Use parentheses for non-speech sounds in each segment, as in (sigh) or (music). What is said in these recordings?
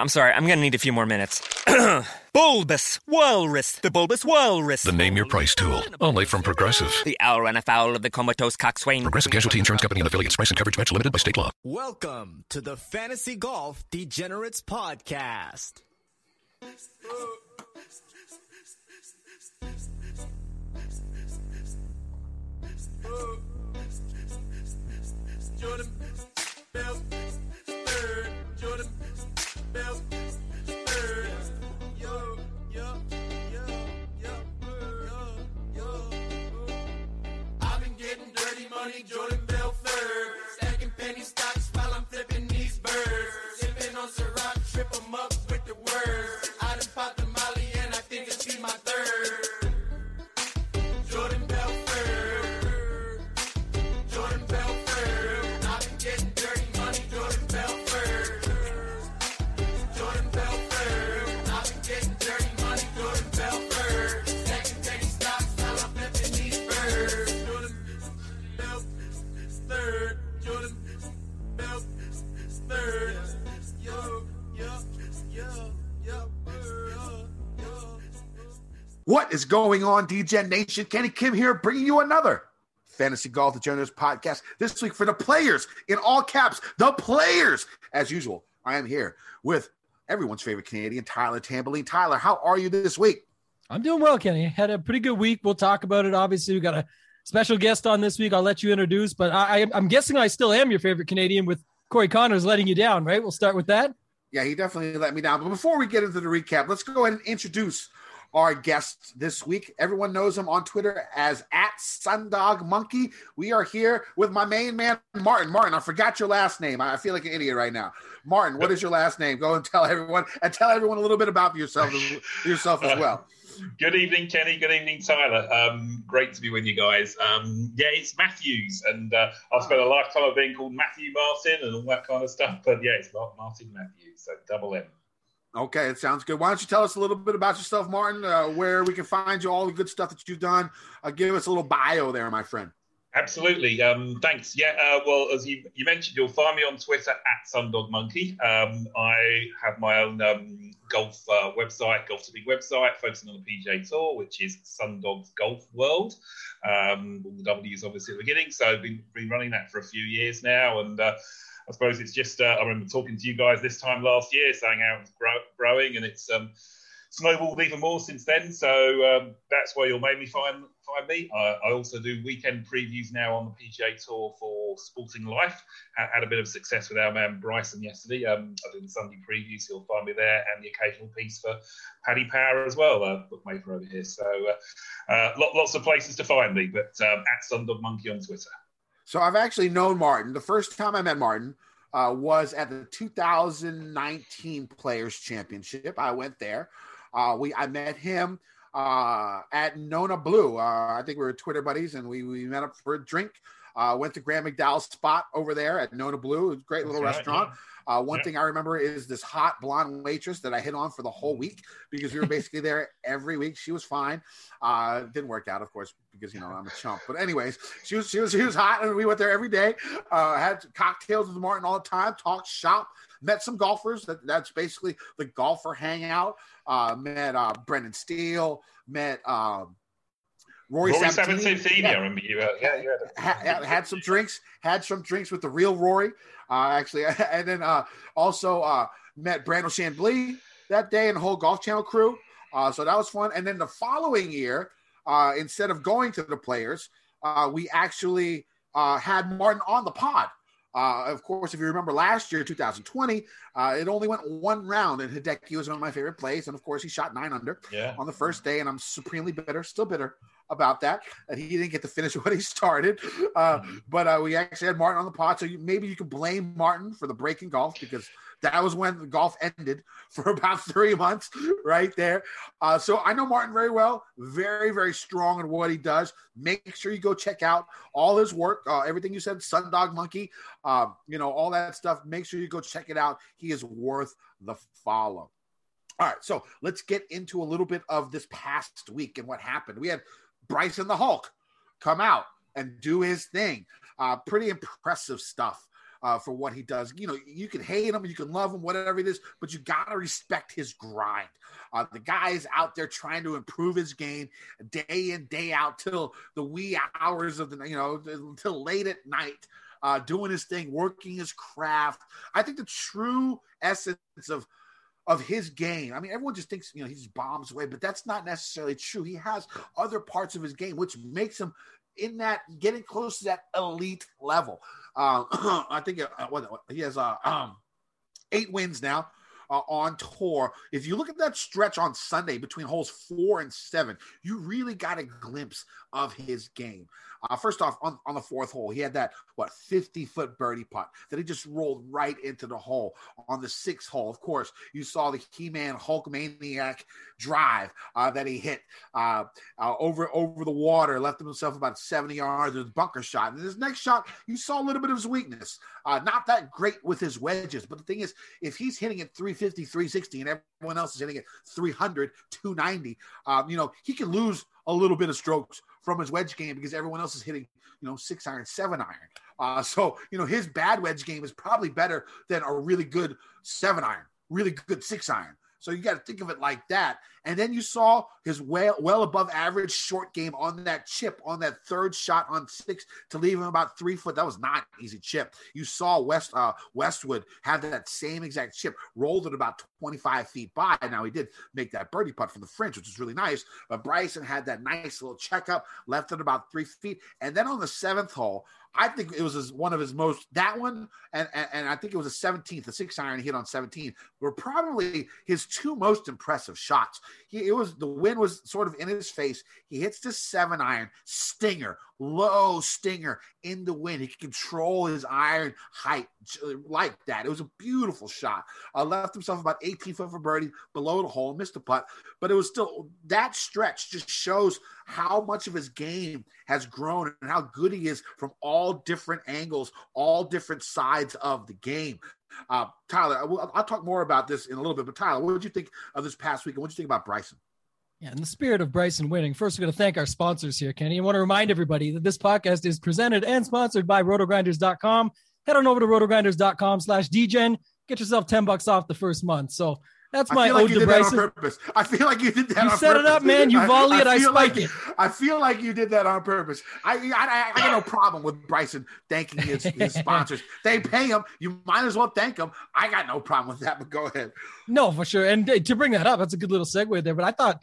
I'm sorry, I'm gonna need a few more minutes. (clears throat) bulbous Walrus, the Bulbous Walrus. The name your price tool, only from Progressive. The owl ran afoul of the comatose coxswain. Progressive Casualty Insurance Company and affiliates. Price and coverage match limited by state law. Welcome to the Fantasy Golf Degenerates Podcast. Jordan Bell, third. Jordan Bell, What is going on, DJ Nation? Kenny Kim here, bringing you another Fantasy Golf Degenerates podcast. This week for the players, in all caps, the players. As usual, I am here with everyone's favorite Canadian, Tyler Tamboline. Tyler, how are you this week? I'm doing well, Kenny. Had a pretty good week. We'll talk about it. Obviously, we got a special guest on this week. I'll let you introduce, but I, I, I'm guessing I still am your favorite Canadian with Corey Conners letting you down, right? We'll start with that. Yeah, he definitely let me down. But before we get into the recap, let's go ahead and introduce our guest this week. Everyone knows him on Twitter as at Sundog Monkey. We are here with my main man, Martin. Martin, I forgot your last name. I feel like an idiot right now. Martin, what is your last name? Go and tell everyone and tell everyone a little bit about yourself yourself as well. (laughs) Good evening, Kenny. Good evening, Tyler. Um, great to be with you guys. Um, yeah, it's Matthews, and uh, I've spent a lifetime of being called Matthew Martin and all that kind of stuff. But yeah, it's Martin Matthews, so double M. Okay, it sounds good. Why don't you tell us a little bit about yourself, Martin? Uh, where we can find you, all the good stuff that you've done. Uh, give us a little bio there, my friend. Absolutely. Um, thanks. Yeah. Uh, well, as you, you mentioned, you'll find me on Twitter at SundogMonkey. Um, I have my own um, golf uh, website, Golf to Big website, focusing on the PGA Tour, which is Sundog's Golf World. Um, all the W's obviously at the beginning. So I've been, been running that for a few years now, and uh, I suppose it's just. Uh, I remember talking to you guys this time last year, saying how it's grow, growing, and it's um, snowballed even more since then. So um, that's where you'll mainly find find me. I, I also do weekend previews now on the PGA Tour for Sporting Life. Had, had a bit of success with our man Bryson yesterday. Um, I did the Sunday previews. You'll find me there, and the occasional piece for Paddy Power as well, uh, bookmaker over here. So uh, uh, lot, lots of places to find me, but um, at Sundog Monkey on Twitter. So I've actually known Martin. The first time I met Martin uh, was at the 2019 Players Championship. I went there. Uh, we I met him uh, at Nona Blue. Uh, I think we were Twitter buddies, and we, we met up for a drink. Uh, went to Graham McDowell's spot over there at Nona Blue. It was a great little That's right, restaurant. Uh, one thing I remember is this hot blonde waitress that I hit on for the whole week because we were basically there every week. She was fine. Uh, didn't work out, of course, because you know I'm a chump. But anyways, she was she was she was hot, and we went there every day. Uh, had cocktails with Martin all the time. Talked shop. Met some golfers. That, that's basically the golfer hangout. Uh, met uh, Brendan Steele. Met um, Rory, Rory Sabatini. Sabatini, Yeah I remember you. Uh, yeah, you had a- had, some drinks, had some drinks with the real Rory, uh, actually, (laughs) and then uh, also uh, met Brandel Chamblee that day and the whole Golf Channel crew. Uh, so that was fun. And then the following year, uh, instead of going to the players, uh, we actually uh, had Martin on the pod. Uh, of course, if you remember last year, 2020, uh, it only went one round, and Hideki was one of my favorite plays. And of course, he shot nine under Yeah. on the first day, and I'm supremely bitter, still bitter about that, And he didn't get to finish (laughs) what he started. Uh, but uh, we actually had Martin on the pod, so you, maybe you can blame Martin for the break in golf because that was when the golf ended (laughs) for about three months, right there. Uh, so I know Martin very well, very, very strong in what he does. Make sure you go check out all his work, uh, everything you said, Sundog Monkey, uh, you know, all that stuff. Make sure you go check it out. He is worth the follow. All right, so let's get into a little bit of this past week and what happened. We had Bryson the Hulk come out and do his thing. Uh, pretty impressive stuff uh, for what he does. You know, you can hate him, you can love him, whatever it is, but you got to respect his grind. Uh, the guy is out there trying to improve his game day in, day out till the wee hours of the, you know, until late at night. Uh, doing his thing, working his craft. I think the true essence of of his game. I mean, everyone just thinks you know he just bombs away, but that's not necessarily true. He has other parts of his game which makes him in that getting close to that elite level. Uh, (clears throat) I think uh, what, what- he has uh, um, eight wins now. Uh, on tour. If you look at that stretch on Sunday between holes four and seven, you really got a glimpse of his game. Uh, first off, on, on the fourth hole, he had that what 50 foot birdie putt that he just rolled right into the hole. On the sixth hole, of course, you saw the He Man Hulk Maniac drive uh, that he hit uh, uh, over over the water, left himself about 70 yards with bunker shot. And his next shot, you saw a little bit of his weakness. Uh, not that great with his wedges, but the thing is, if he's hitting at 350, 360, and everyone else is hitting at 300, 290, um, you know, he can lose a little bit of strokes from his wedge game because everyone else is hitting, you know, six iron, seven iron. Uh, so, you know, his bad wedge game is probably better than a really good seven iron, really good six iron. So you got to think of it like that. And then you saw his well, well above average short game on that chip, on that third shot on six to leave him about three foot. That was not easy chip. You saw West uh, Westwood have that same exact chip, rolled it about 25 feet by. Now he did make that birdie putt from the fringe, which was really nice. But Bryson had that nice little checkup, left it about three feet. And then on the seventh hole, I think it was his, one of his most that one, and, and and I think it was a 17th, the six iron he hit on 17 were probably his two most impressive shots. He it was the wind was sort of in his face. He hits the seven iron stinger, low stinger in the wind. He could control his iron height like that. It was a beautiful shot. Uh, left himself about 18 foot for a birdie below the hole, missed the putt, but it was still that stretch just shows how much of his game has grown and how good he is from all different angles, all different sides of the game. Uh, Tyler, I will, I'll talk more about this in a little bit, but Tyler, what did you think of this past week and what did you think about Bryson? Yeah, in the spirit of Bryson winning, first we're going to thank our sponsors here, Kenny. I want to remind everybody that this podcast is presented and sponsored by rotogrinders.com. Head on over to rotogrinders.com slash DGen. Get yourself 10 bucks off the first month. So that's my I feel like you to did that on Bryson. purpose. I feel like you did that. You on set it purpose. up, man. You volley it, I feel spike like, it. I feel like you did that on purpose. I I, I, I got no problem with Bryson thanking his, his (laughs) sponsors. They pay him. You might as well thank them. I got no problem with that. But go ahead. No, for sure. And uh, to bring that up, that's a good little segue there. But I thought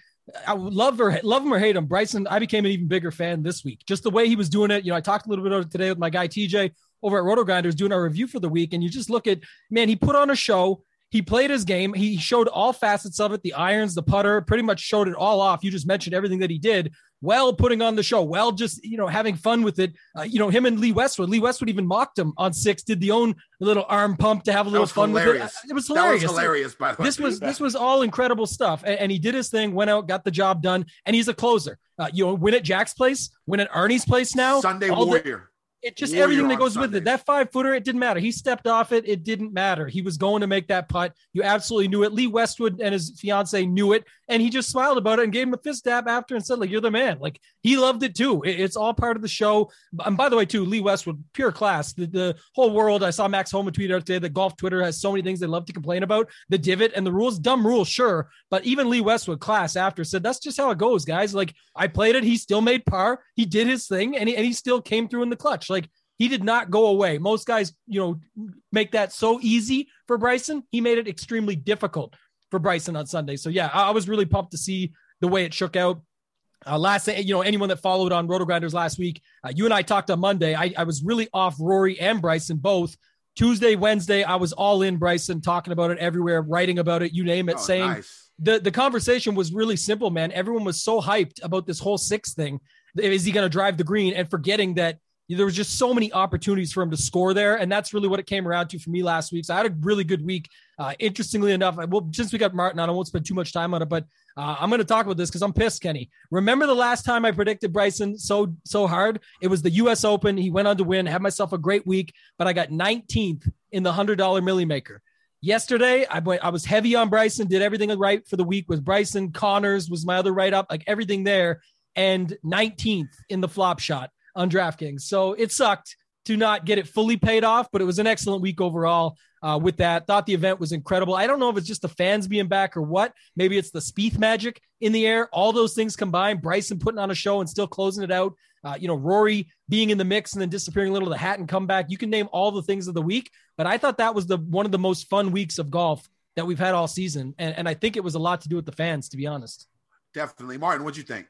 I love or love him or hate him. Bryson, I became an even bigger fan this week. Just the way he was doing it. You know, I talked a little bit it today with my guy TJ over at Roto Grinders doing our review for the week. And you just look at man, he put on a show. He played his game. He showed all facets of it the irons, the putter, pretty much showed it all off. You just mentioned everything that he did well putting on the show, well just, you know, having fun with it. Uh, you know, him and Lee Westwood. Lee Westwood even mocked him on six, did the own little arm pump to have a little fun with it. It was hilarious. That was hilarious. hilarious, by the way. This was this was all incredible stuff. And, and he did his thing, went out, got the job done, and he's a closer. Uh, you know, win at Jack's place, win at Ernie's place now. Sunday all the- Warrior. It just everything that goes with it. That five footer, it didn't matter. He stepped off it. It didn't matter. He was going to make that putt. You absolutely knew it. Lee Westwood and his fiance knew it, and he just smiled about it and gave him a fist dab after and said, "Like you're the man." Like he loved it too. It- it's all part of the show. And by the way, too, Lee Westwood, pure class. The, the whole world. I saw Max Homa tweet out today that golf Twitter has so many things they love to complain about. The divot and the rules, dumb rules, sure, but even Lee Westwood, class after said that's just how it goes, guys. Like I played it. He still made par. He did his thing, and he, and he still came through in the clutch. Like he did not go away. Most guys, you know, make that so easy for Bryson. He made it extremely difficult for Bryson on Sunday. So yeah, I, I was really pumped to see the way it shook out. Uh, last, you know, anyone that followed on Roto Grinders last week, uh, you and I talked on Monday. I, I was really off Rory and Bryson both. Tuesday, Wednesday, I was all in Bryson, talking about it everywhere, writing about it, you name it, Oh, saying nice. the the conversation was really simple, man. Everyone was so hyped about this whole six thing. Is he going to drive the green? And forgetting that there was just so many opportunities for him to score there, and that's really what it came around to for me last week. So I had a really good week. Uh, interestingly enough, I- since we got Martin on, I won't spend too much time on it, but uh, I'm going to talk about this because I'm pissed, Kenny. Remember the last time I predicted Bryson so so hard? It was the U.S. Open. He went on to win. Had myself a great week, but I got 19th in the hundred dollar Milly Maker. Yesterday, I went. I was heavy on Bryson. Did everything right for the week with Bryson. Conners was my other write up, like everything there, and 19th in the flop shot on DraftKings. So it sucked to not get it fully paid off, but it was an excellent week overall. Uh, with that, thought the event was incredible. I don't know if it's just the fans being back or what. Maybe it's the Spieth magic in the air. All those things combined. Bryson putting on a show and still closing it out. Uh, you know, Rory being in the mix and then disappearing a little. The hat and comeback. You can name all the things of the week, but I thought that was the one of the most fun weeks of golf that we've had all season, and, and I think it was a lot to do with the fans, to be honest. Definitely, Martin. What'd you think?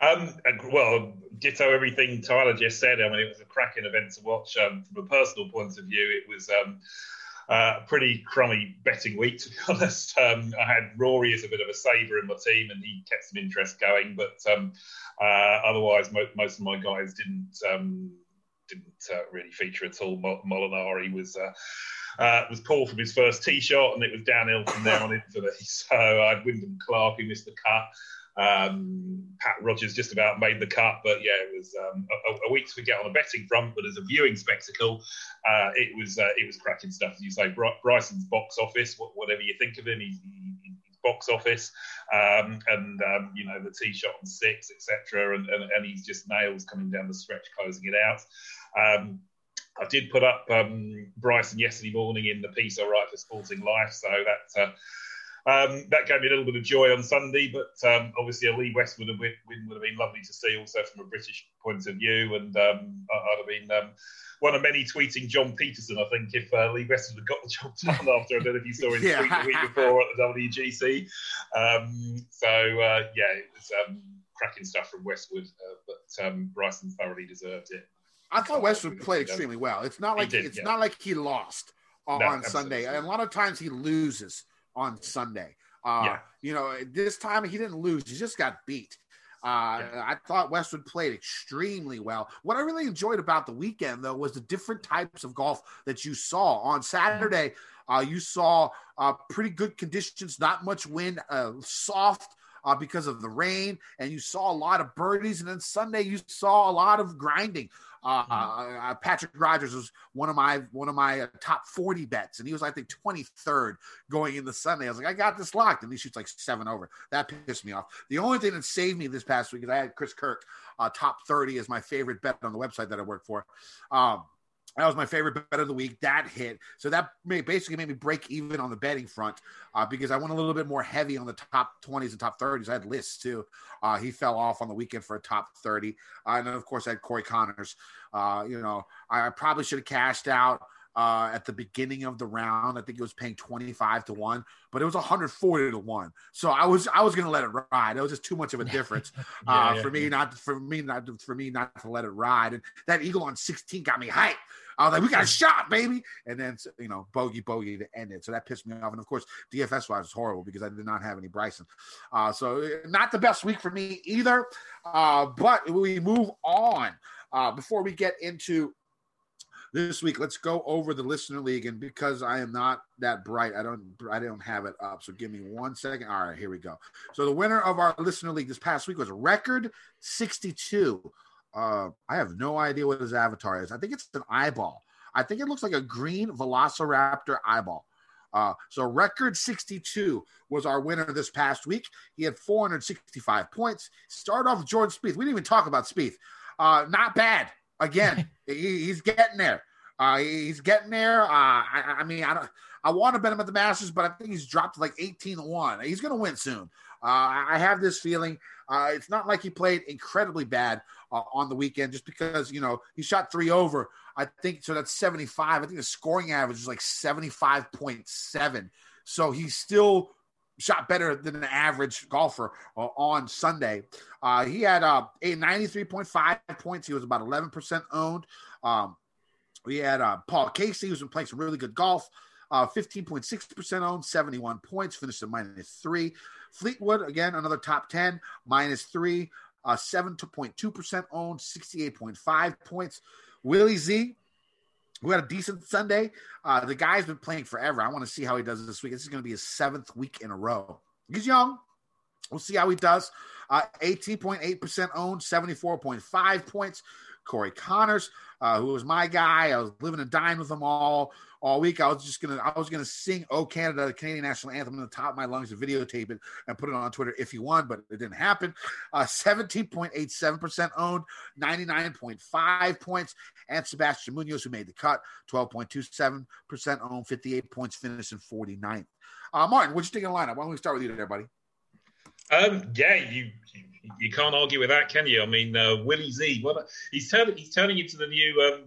Um, well, ditto everything Tyler just said. I mean, it was a cracking event to watch. Um, from a personal point of view, it was um, uh, a pretty crummy betting week, (laughs) to be honest. Um, I had Rory as a bit of a saver in my team, and he kept some interest going. But um, uh, otherwise, mo- most of my guys didn't um, didn't uh, really feature at all. Mol- Molinari was. Uh, uh, was poor from his first tee shot, and it was downhill from there on in for me. So I had Wyndham Clark who missed the cut. Um, Pat Rodgers just about made the cut, but yeah, it was um, a, a week to forget on the betting front. But as a viewing spectacle, uh, it was uh, it was cracking stuff. As you say, Bry- Bryson's box office, whatever you think of him, he's, he's box office, um, and um, you know the tee shot on six, etc. And, and and he's just nails coming down the stretch, closing it out. Um, I did put up um, Bryson yesterday morning in the piece I write for Sporting Life, so that uh, um, that gave me a little bit of joy on Sunday. But um, obviously, a Lee Westwood win would have been lovely to see, also from a British point of view, and um, I'd have been um, one of many tweeting John Peterson. I think if uh, Lee Westwood had got the job (laughs) done after I don't know if you saw his Yeah. tweet the week before at the WGC. Um, so uh, yeah, it was um, cracking stuff from Westwood, uh, but um, Bryson thoroughly deserved it. I thought Westwood played extremely well. It's not He like did, it's yeah. not like he lost on, No, on Sunday. And a lot of times he loses on Sunday. Uh, Yeah. You know, this time he didn't lose. He just got beat. Uh, I thought Westwood played extremely well. What I really enjoyed about the weekend, though, was the different types of golf that you saw. On Saturday, uh, you saw uh, pretty good conditions, not much wind, uh, soft uh, because of the rain, and you saw a lot of birdies. And then Sunday, you saw a lot of grinding. Uh, uh, Patrick Rodgers was one of my one of my uh, top forty bets, and he was I think twenty third going into Sunday. I was like, I got this locked, and he shoots like seven over. That pissed me off. The only thing that saved me this past week is I had Chris Kirk uh, top thirty as my favorite bet on the website that I work for. Um, that was my favorite bet of the week. That hit. So that made, basically made me break even on the betting front uh, because I went a little bit more heavy on the top 20s and top 30s. I had lists too. Uh, he fell off on the weekend for a top 30. Uh, and then, of course, I had Corey Conners. Uh, you know, I probably should have cashed out. Uh, at the beginning of the round, I think it was paying twenty five to one, but it was one hundred forty to one. So I was I was going to let it ride. It was just too much of a (laughs) difference uh, yeah, for me not for me not to, for me not to let it ride. And that eagle on sixteen got me hyped. I was like, we got a shot, baby. And then, you know, bogey, bogey to end it. So that pissed me off. And of course, DFS wise was horrible because I did not have any Bryson. Uh, so uh, not the best week for me either. Uh, but we move on. Uh, before we get into this week, let's go over the listener league. And because I am not that bright, I don't I don't have it up. So give me one second. All right, here we go. So the winner of our listener league this past week was record 62. Uh, I have no idea what his avatar is. I think it's an eyeball. I think it looks like a green Velociraptor eyeball. Uh, so record 62 was our winner this past week. He had 465 points. Start off with Jordan Spieth. We didn't even talk about Spieth. Uh, not bad. Again, (laughs) he, he's getting there. Uh, he's getting there. Uh, I, I mean, I don't. I want to bet him at the Masters, but I think he's dropped to like 18 to one. He's going to win soon. Uh, I have this feeling. Uh, it's not like he played incredibly bad uh, on the weekend, just because you know he shot three over. I think so. That's 75. I think the scoring average is like 75.7. So he's still shot better than an average golfer uh, on Sunday. Uh, he had uh, a 93.5 points. He was about 11% owned. Um, we had uh, Paul Casey, who's been playing some really good golf. Uh, 15.6% owned, 71 points, finished at minus three. Fleetwood, again, another top 10, minus three, uh, 7.2% owned, 68.5 points. Willie Z, who had a decent Sunday. Uh, the guy's been playing forever. I want to see how he does this week. This is going to be his seventh week in a row. He's young. We'll see how he does. Uh, 18.8% owned, 74.5 points. Corey Conners, uh, who was my guy. I was living and dying with them all all week. I was just gonna I was gonna sing "Oh Canada," the Canadian national anthem, in the top of my lungs and videotape it and put it on Twitter if he won, but it didn't happen. Uh, 17.87% owned, 99.5 points, and Sebastian Munoz, who made the cut, 12.27% owned, 58 points, finished in 49th. Uh, Martin, what you think of the lineup? Why don't we start with you there, buddy? Um, yeah, you, you you can't argue with that, can you? I mean, uh, Willie Z, what he's turning he's turning into the new. Um,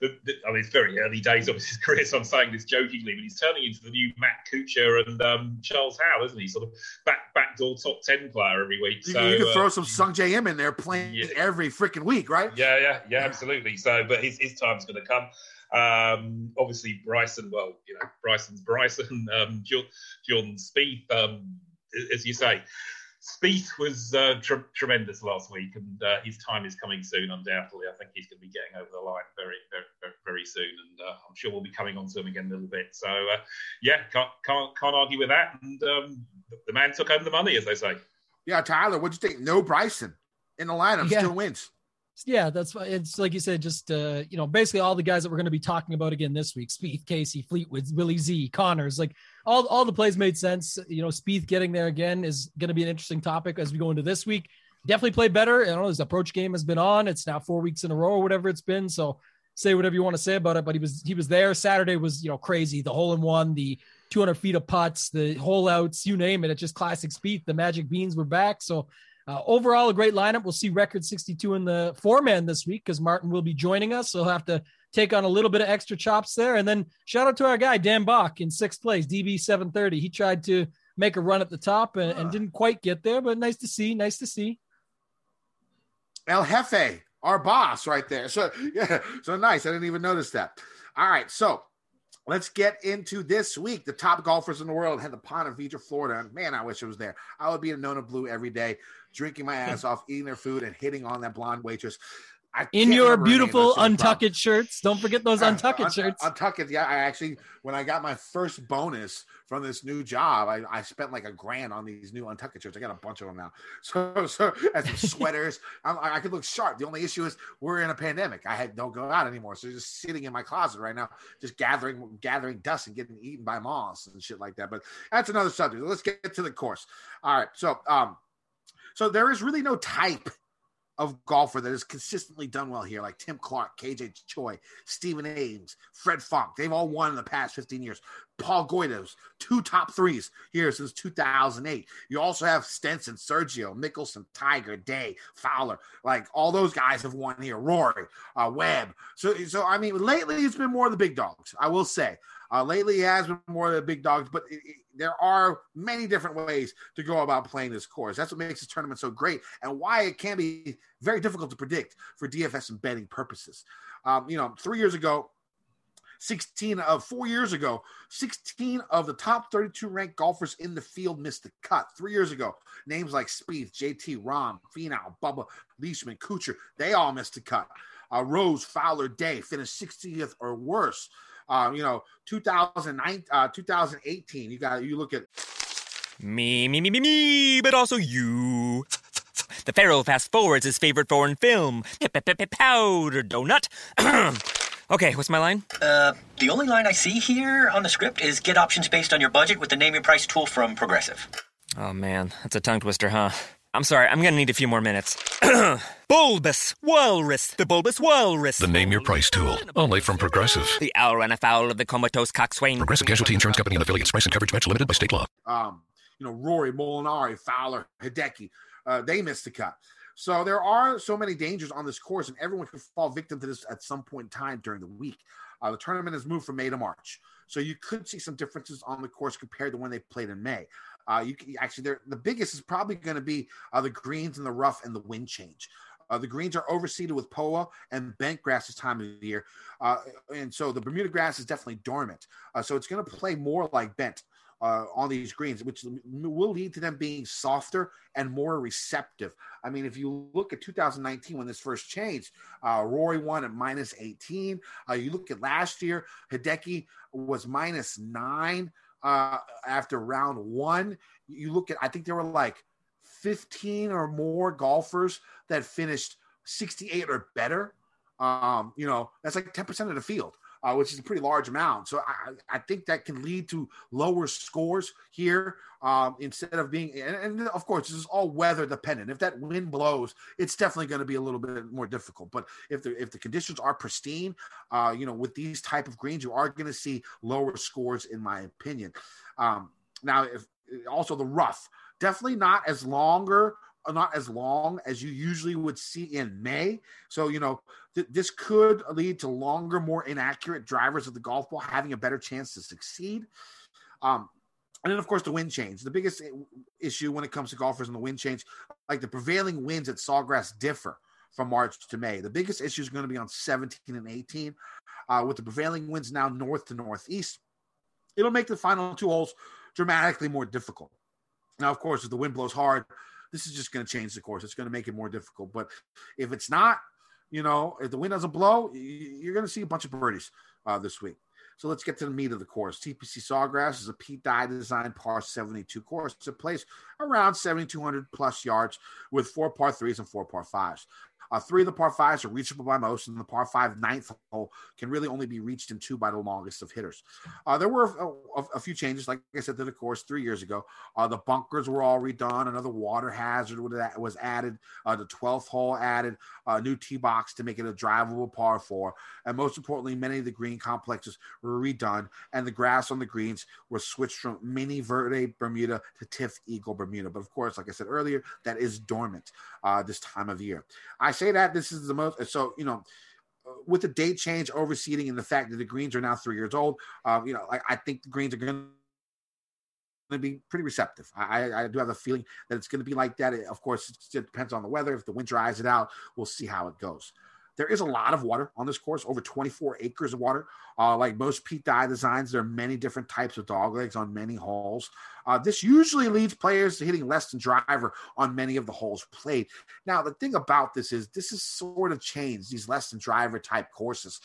the, the, I mean, it's very early days of his (laughs) career, so I'm saying this jokingly, but he's turning into the new Matt Kuchar and um, Charles Howell, isn't he? Sort of back backdoor top ten player every week. You, So you could uh, throw some Sungjae Im in there playing Yeah. every freaking week, right? Yeah, yeah, yeah, absolutely. So, but his, his time's going to come. Um, obviously, Bryson. Well, you know, Bryson's Bryson. (laughs) Um, Jor- Jordan Spieth. Um, as you say, Spieth was uh, tre- tremendous last week, and uh, his time is coming soon. Undoubtedly, I think he's going to be getting over the line very, very, very, very soon, and uh, I'm sure we'll be coming on to him again a little bit. So, uh, yeah, can't, can't can't argue with that. And um, the man took home the money, as they say. Yeah, Tyler, what'd you think? No Bryson in the lineup, Yeah. still wins. Yeah, that's it's like you said, just uh, you know, basically all the guys that we're going to be talking about again this week: Spieth, Casey, Fleetwood, Willie Z, Conners. Like all, all the plays made sense. You know, Spieth getting there again is going to be an interesting topic as we go into this week. Definitely played better. You know, his approach game has been on. It's now four weeks in a row or whatever it's been. So say whatever you want to say about it, but he was he was there. Saturday was you know crazy. The hole in one, the 200 feet of putts, the hole outs, you name it. It's just classic Spieth. The Magic Beans were back. So uh, overall, a great lineup. We'll see record 62 in the four man this week because Martin will be joining us. So he'll have to take on a little bit of extra chops there. And then shout out to our guy, Dan Bach in sixth place, DB 730. He tried to make a run at the top and, and didn't quite get there, but nice to see. Nice to see. El Jefe, our boss, right there. So (laughs) yeah, so nice. I didn't even notice that. All right, so let's get into this week. The top golfers in the world had the pond Ponte Vedra, Florida, and man, I wish it was there. I would be in Nona Blue every day, drinking my ass off, eating their food, and hitting on that blonde waitress. I In your remember her name, beautiful that's the problem. untuck it shirts. Don't forget those Uh, untuck it un- shirts. Untuck it. Yeah, I actually, when I got my first bonus from this new job, I, I spent like a grand on these new untucked shirts. I got a bunch of them now. (laughs) So, so and some sweaters. (laughs) I'm, I could look sharp. The only issue is we're in a pandemic. I had don't go out anymore, so just sitting in my closet right now, just gathering gathering dust and getting eaten by moths and shit like that. But that's another subject. Let's get to the course. All right. So, um, so there is really no type of golfer that has consistently done well here, like Tim Clark, KJ Choi, Stephen Ames, Fred Funk. They've all won in the past 15 years. Paul Goydos, two top threes here since 2008. You also have Stenson, Sergio, Mickelson, Tiger, Day, Fowler. Like all those guys have won here. Rory, uh, Webb. So, so I mean, lately it's been more of the big dogs. I will say. Uh, lately, he has been more of the big dogs, but it, it- there are many different ways to go about playing this course. That's what makes this tournament so great, and why it can be very difficult to predict for DFS and betting purposes. Um, you know, three years ago, 16 of four years ago, 16 of the top 32 ranked golfers in the field missed the cut. Three years ago, names like Spieth, JT, Rahm, Finau, Bubba, Leishman, Kuchar, they all missed the cut. Uh, Rose, Fowler, Day finished 60th or worse. Uh, you know, 2009, uh, 2018. You got you look at Me, me, me, me, me, but also you. The Pharaoh fast forwards his favorite foreign film, Powder Donut. (clears throat) okay, what's my line? Uh, the only line I see here on the script is get options based on your budget with the name your price tool from Progressive. Oh man, that's a tongue twister, huh? I'm sorry, I'm gonna need a few more minutes. (clears throat) bulbous Walrus, the Bulbous Walrus. The Name Your Price tool, only from Progressive. The owl ran afoul of the comatose coxswain. Progressive Casualty Insurance Company and affiliates. Price and coverage match limited by state law. um, you know, Rory, Molinari, Fowler, Hideki. Uh, they missed the cut. So there are so many dangers on this course, and everyone can fall victim to this at some point in time during the week. Uh, the tournament has moved from May to March. So you could see some differences on the course compared to when they played in May. Uh, you can, actually, they're, the biggest is probably going to be uh, the greens and the rough and the wind change. Uh, the greens are overseeded with POA and bent grass this time of the year. Uh, and so the Bermuda grass is definitely dormant. Uh, so it's going to play more like bent uh, on these greens, which will lead to them being softer and more receptive. I mean, if you look at 2019 when this first changed, uh, Rory won at minus 18. Uh, you look at last year, Hideki was minus nine uh, after round one. You look at, I think there were like 15 or more golfers that finished 68 or better. Um, you know, that's like 10% of the field. Uh, which is a pretty large amount. So I, I think that can lead to lower scores here um, instead of being, and, and, of course, this is all weather dependent. If that wind blows, it's definitely going to be a little bit more difficult. But if the if the conditions are pristine, uh, you know, with these type of greens, you are going to see lower scores, in my opinion. Um, now, if also the rough, definitely not as longer not as long as you usually would see in May. So, you know, th- this could lead to longer, more inaccurate drivers of the golf ball having a better chance to succeed. Um, and then, of course, the wind change. The biggest issue when it comes to golfers and the wind change, like the prevailing winds at Sawgrass differ from March to May. The biggest issue is going to be on 17 and 18, uh, with the prevailing winds now north to northeast. It'll make the final two holes dramatically more difficult. Now, of course, if the wind blows hard, this is just going to change the course. It's going to make it more difficult. But if it's not, you know, if the wind doesn't blow, you're going to see a bunch of birdies uh, this week. So let's get to the meat of the course. TPC Sawgrass is a Pete Dye design par 72 course. It's a place around 7,200 plus yards with four par threes and four par fives. Uh, three of the par fives are reachable by most, and the par five ninth hole can really only be reached in two by the longest of hitters. Uh, there were a, a, a, few changes, like I said, to the course three years ago. Uh, the bunkers were all redone. Another water hazard was added. Uh, the 12th hole added a new tee box to make it a drivable par four. And most importantly, many of the green complexes were redone, and the grass on the greens was switched from mini verde Bermuda to TifEagle Bermuda. But of course, like I said earlier, that is dormant uh, this time of year. I say that this is the most so you know with the date change overseeding and the fact that the greens are now three years old uh, you know I, I think the greens are going to be pretty receptive. I, I do have a feeling that it's going to be like that. Of course it depends on the weather. If the wind dries it out we'll see how it goes there is a lot of water on this course, over 24 acres of water. Uh, like most Pete Dye designs, there are many different types of dog legs on many holes. Uh, this usually leads players to hitting less than driver on many of the holes played. Now, the thing about this is this is sort of changed these less than driver type courses.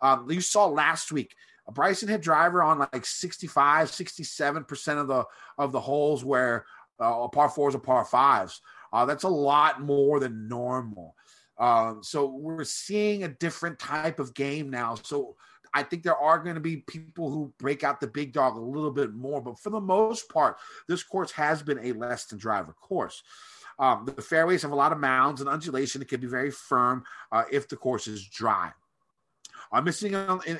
Um, you saw last week Bryson hit driver on like 65, 67% of the of the holes where uh, par fours or par fives. Uh, that's a lot more than normal. Um, so we're seeing a different type of game now. So I think there are going to be people who break out the big dog a little bit more, but for the most part, this course has been a less than driver course. Um, the fairways have a lot of mounds and undulation. It can be very firm uh, if the course is dry. I'm missing,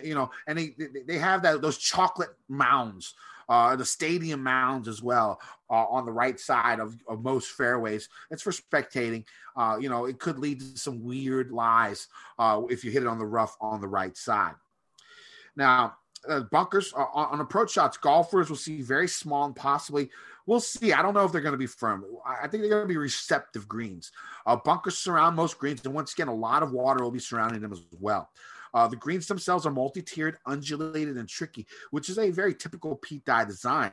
you know, and they they have that those chocolate mounds uh, the stadium mounds as well uh, on the right side of, of most fairways. It's for spectating. Uh, you know, it could lead to some weird lies uh, if you hit it on the rough on the right side. Now, uh, bunkers uh, on approach shots, golfers will see very small and possibly we'll see. I don't know if they're going to be firm. I think they're going to be receptive greens. Uh, bunkers surround most greens, and once again, a lot of water will be surrounding them as well. Uh, the greens themselves are multi-tiered, undulated, and tricky, which is a very typical Pete Dye design.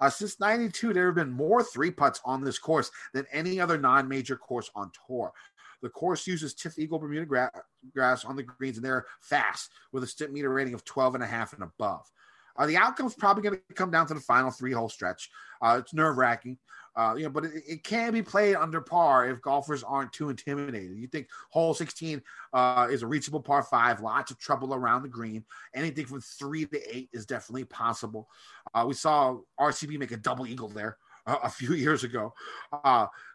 Uh, since 92, there have been more three putts on this course than any other non-major course on tour. The course uses TifEagle Bermuda gra- grass on the greens, and they're fast with a Stimpmeter rating of 12 and a half and above. Uh, the outcome is probably going to come down to the final three hole stretch. Uh, it's nerve wracking. Uh, you know, but it, it, can be played under par if golfers aren't too intimidated. You think hole 16 uh, is a reachable par five, lots of trouble around the green. Anything from three to eight is definitely possible. Uh, we saw RCB make a double eagle there. a few (laughs) years ago.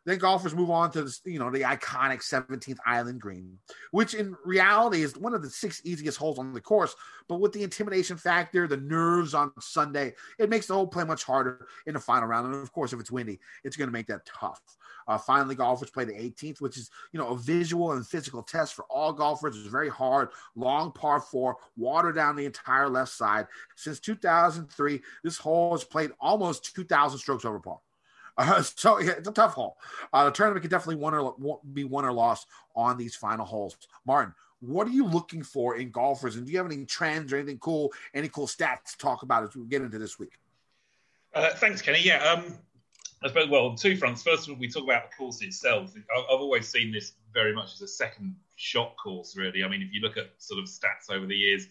Then golfers move on to this, you know the iconic 17th Island Green, which in reality is one of the six easiest holes on the course. But with the intimidation factor, the nerves on Sunday, it makes the whole play much harder in the final round. And of course, if it's windy, it's going to make that tough. Uh, finally, golfers play the 18th, which is you know a visual and physical test for all golfers. It's very hard, long par four, water down the entire left side. Since 2003, this hole has played almost 2,000 strokes over par. Uh, (laughs) so yeah, it's a tough hole. Uh, the tournament can definitely won or, be won or lost on these final holes. Martin, what are you looking for in golfers? And do you have any trends or anything cool, any cool stats to talk about as we get into this week? Uh, thanks, Kenny. Yeah, um, I suppose, well, on two fronts. First of all, we talk about the course itself. I've always seen this very much as a second shot course, really. I mean, if you look at sort of stats over the years,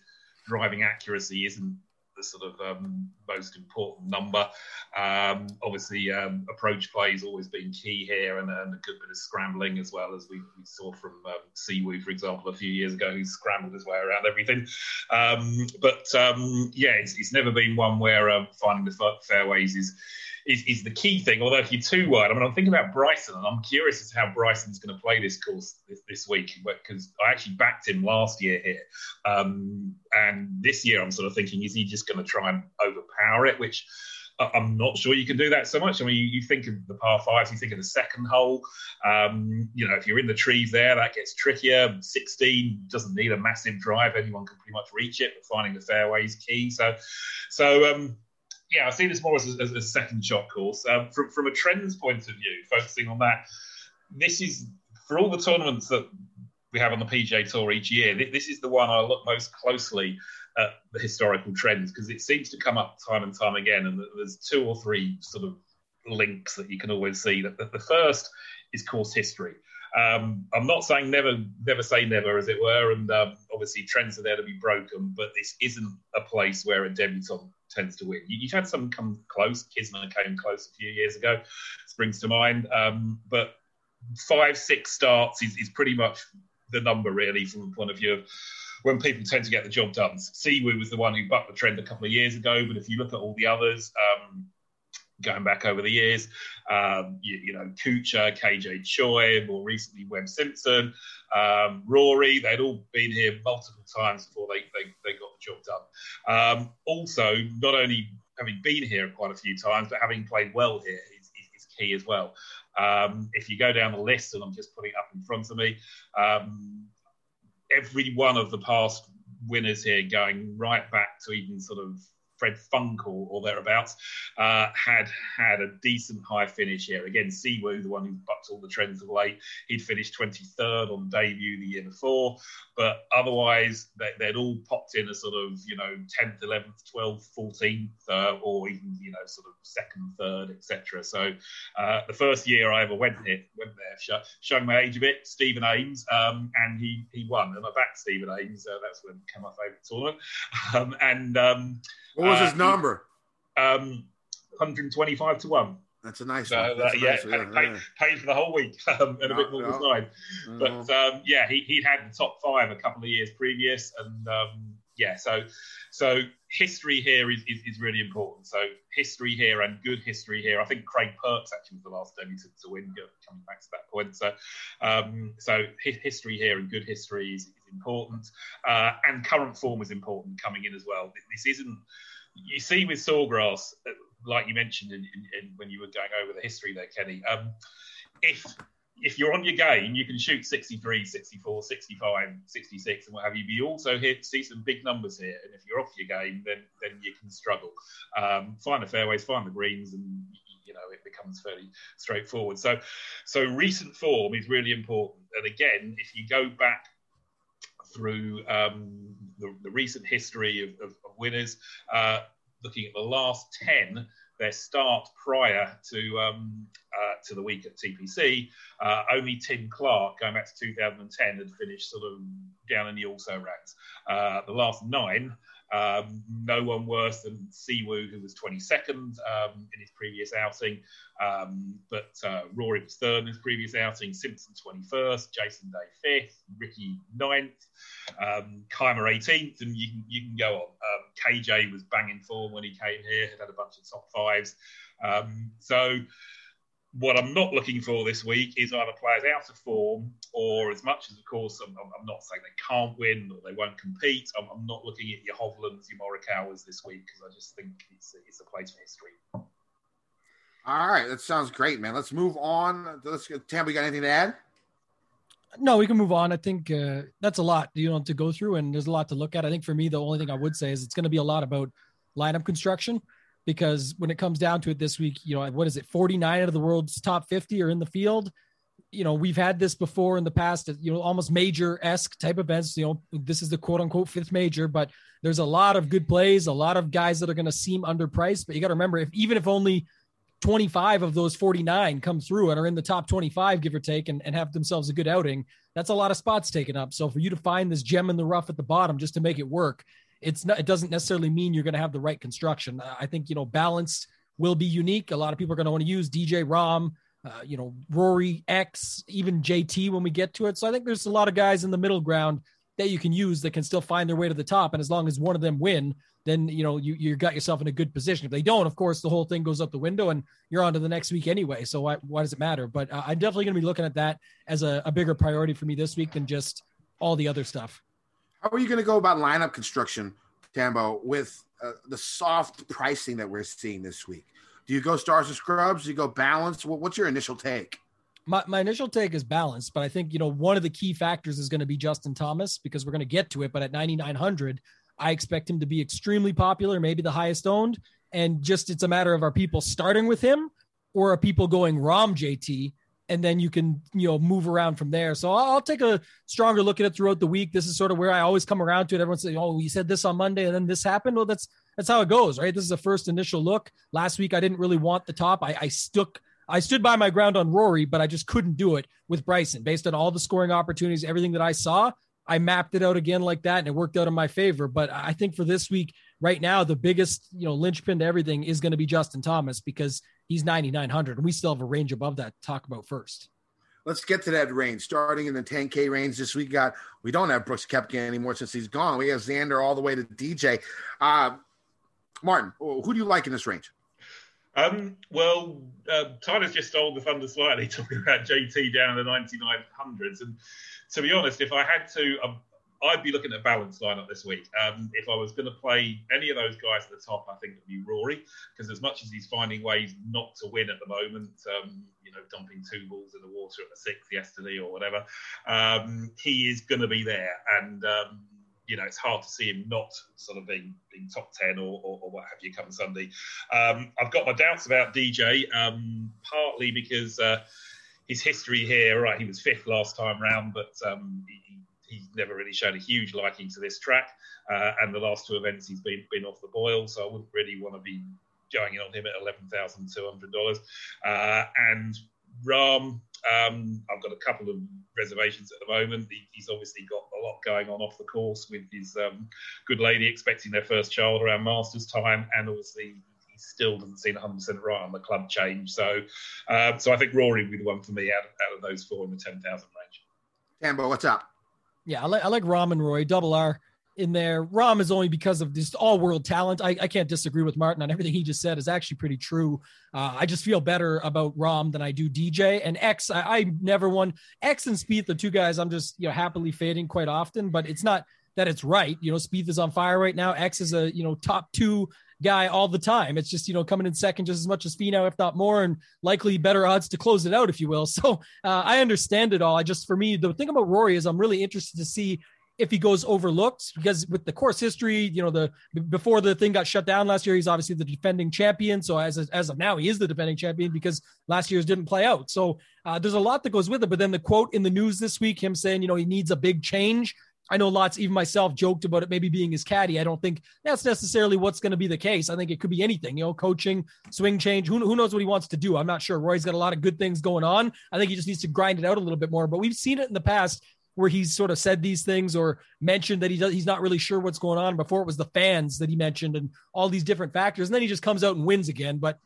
driving accuracy isn't the sort of um, most important number. Um, obviously, um, approach play has always been key here, and, and, a good bit of scrambling as well as we, we saw from um, Siwoo, for example, a few years ago, who scrambled his way around everything. Um, but um, yeah, it's, it's, never been one where um, finding the fairways is is, is the key thing. Although if you're too wide, I mean, I'm thinking about Bryson, and I'm curious as to how Bryson's going to play this course this, this week because I actually backed him last year here, um, and this year I'm sort of thinking, is he just going to try and overpower it? Which I'm not sure you can do that so much. I mean, you, you think of the par fives, you think of the second hole. Um, you know, if you're in the trees there, that gets trickier. 16 doesn't need a massive drive; anyone can pretty much reach it. But finding the fairway is key. So, so um, yeah, I see this more as a, as a second shot course. Um, from from a trends point of view, focusing on that, this is for all the tournaments that we have on the PGA Tour each year. This is the one I look most closely at the historical trends because it seems to come up time and time again, and there's two or three sort of links that you can always see. That the first is course history. Um, I'm not saying never, never say never, as it were, and um, obviously trends are there to be broken, but this isn't a place where a debutant tends to win. You, have had some come close. Kisner came close a few years ago, springs to mind, um, but five, six starts is, is pretty much the number really from the point of view of when people tend to get the job done. Siwoo was the one who bucked the trend a couple of years ago, but if you look at all the others, um, going back over the years. Um, you, you, know, Kuchar, KJ Choi, more recently Webb Simpson, um, Rory, they'd all been here multiple times before they, they, they got the job done. Um, also, not only having been here quite a few times, but having played well here is, is, is key as well. Um, if you go down the list, and I'm just putting it up in front of me, um, every one of the past winners here going right back to even sort of Fred Funk or, thereabouts, uh, had had a decent high finish here. Again, Siwoo, the one who bucked all the trends of late, he'd finished 23rd on debut the year before, but otherwise they, would all popped in a sort of, you know, 10th, 11th, 12th, 14th, uh, or even, you know, sort of second, third, etc. So uh, the first year I ever went here, went there, sh- showing my age a bit, Stephen Ames, um, and he he won. And I backed Stephen Ames. Uh, that's when it became my favourite tournament. (laughs) Um, and um, what was his uh, number? Um, 125 to 1. That's a nice so, one. Uh, yeah, nice yeah, paid, yeah, paid, for the whole week (laughs) um, and no, a bit more no. Mm-hmm. But um, yeah, he, he'd had the top five a couple of years previous. And um, yeah, so so history here is, is, is, really important. So history here and good history here. I think Craig Perks actually was the last debutant to win, coming back to that point. So um, so history here and good history is, is important. Uh, and current form is important coming in as well. This isn't you see with Sawgrass, uh, like you mentioned in, in, in, when you were going over the history there, Kenny. Um, if if you're on your game, you can shoot 63, 64, 65, 66, and what have you. But you also hit see some big numbers here, and if you're off your game, then then you can struggle. Um, find the fairways, find the greens, and you know it becomes fairly straightforward. So so recent form is really important. And again, if you go back through um, the, the, recent history of, of, of winners, uh, looking at the last 10, their start prior to um, uh, to the week at TPC, uh, only Tim Clark, going back to 2010, had finished sort of down in the also ranks. Uh, the last nine um, no one worse than Siwoo, who was 22nd um, in his previous outing. Um, but uh, Rory was third in his previous outing. Simpson 21st. Jason Day 5th. Rickie 9th. Um, Kaymer 18th. And you can, you can go on. Um, KJ was banging form when he came here, had had a bunch of top fives. Um, so what I'm not looking for this week is either players out of form or, as much as, of course, I'm, I'm not saying they can't win or they won't compete. I'm, I'm not looking at your Hovlands, your Morikawas this week because I just think it's, it's a place for history. All right, that sounds great, man. Let's move on. Let's get Tam. We got anything to add? No, we can move on. I think uh, that's a lot, you know, to go through, and there's a lot to look at. I think for me, the only thing I would say is it's going to be a lot about lineup construction because when it comes down to it this week, you know, what is it? 49 out of the world's top 50 are in the field. You know, we've had this before in the past, you know, almost major esque type events. You know, this is the quote unquote fifth major, but there's a lot of good plays, a lot of guys that are going to seem underpriced. But you got to remember, if even if only 25 of those 49 come through and are in the top 25, give or take, and, and have themselves a good outing, that's a lot of spots taken up. So for you to find this gem in the rough at the bottom just to make it work, it's not, it doesn't necessarily mean you're going to have the right construction. I think, you know, balanced will be unique. A lot of people are going to want to use DJ Rahm, uh, you know, Rory X, even JT when we get to it. So I think there's a lot of guys in the middle ground that you can use that can still find their way to the top. And as long as one of them win, then you know you you got yourself in a good position. If they don't, of course, the whole thing goes out the window, and you're on to the next week anyway. So why why does it matter? But uh, I'm definitely going to be looking at that as a, a bigger priority for me this week than just all the other stuff. How are you going to go about lineup construction, Tambo, with uh, the soft pricing that we're seeing this week? Do you go stars or scrubs? Do you go balanced? What, what's your initial take? My, my initial take is balanced, but I think you know one of the key factors is going to be Justin Thomas because we're going to get to it. But at 9,900, I expect him to be extremely popular, maybe the highest owned. And just it's a matter of are people starting with him or are people going Rahm JT? And then you can, you know, move around from there. So I'll, I'll take a stronger look at it throughout the week. This is sort of where I always come around to it. Everyone says, "Oh, you said this on Monday, and then this happened." Well, that's that's how it goes, right? This is a first initial look. Last week, I didn't really want the top. I, I stuck I stood by my ground on Rory, but I just couldn't do it with Bryson based on all the scoring opportunities, everything that I saw. I mapped it out again like that and it worked out in my favor. But I think for this week, right now, the biggest, you know, linchpin to everything is going to be Justin Thomas because he's 9,900 and we still have a range above that to talk about first. Let's get to that range. Starting in the 10K range this week, got we don't have Brooks Koepka anymore since he's gone. We have Xander all the way to DJ. Uh, Martin, who do you like in this range? Um, well, uh, Tyler's just stole the thunder slightly (laughs) talking about JT down in the 9900s. And to be honest, if I had to, um, I'd be looking at a balanced lineup this week. Um, if I was going to play any of those guys at the top, I think it would be Rory, because as much as he's finding ways not to win at the moment, um, you know, dumping two balls in the water at the sixth yesterday or whatever, um, he is going to be there. And um, you know, it's hard to see him not sort of being, being top 10 or, or, or what have you come Sunday. Um, I've got my doubts about DJ, um, partly because uh, his history here, right, he was fifth last time round, but um, he, he's never really shown a huge liking to this track. Uh, and the last two events, he's been, been off the boil, so I wouldn't really want to be going in on him at $11,200. Uh, and Rahm, um, I've got a couple of reservations at the moment. He, he's obviously got a lot going on off the course with his um, good lady expecting their first child around Masters time, and obviously he still doesn't seem 100% right on the club change. So, uh, so I think Rory would be the one for me out, out of those four in the 10,000 range. Tambo, what's up? Yeah, I like I like Rahm and Roy, double R in there. Rahm is only because of this all world talent. I, I, can't disagree with Martin on everything he just said is actually pretty true. Uh, I just feel better about Rahm than I do DJ and X. I, I never won X and Speed, the two guys I'm just, you know, happily fading quite often, but it's not that it's right. You know, Speed is on fire right now. X is a, you know, top two guy all the time. It's just, you know, coming in second just as much as Finau, if not more, and likely better odds to close it out, if you will. (laughs) So uh, I understand it all. I just, for me, the thing about Rory is I'm really interested to see if he goes overlooked because with the course history, you know, the before the thing got shut down last year, he's obviously the defending champion. So as as of now, he is the defending champion because last year's didn't play out. So uh, there's a lot that goes with it. But then the quote in the news this week, him saying, you know, he needs a big change. I know lots, even myself, joked about it maybe being his caddy. I don't think that's necessarily what's going to be the case. I think it could be anything, you know, coaching, swing change. Who, who knows what he wants to do? I'm not sure. Roy's got a lot of good things going on. I think he just needs to grind it out a little bit more. But we've seen it in the past where he's sort of said these things or mentioned that he does, he's not really sure what's going on. Before it was the fans that he mentioned and all these different factors, and then he just comes out and wins again. But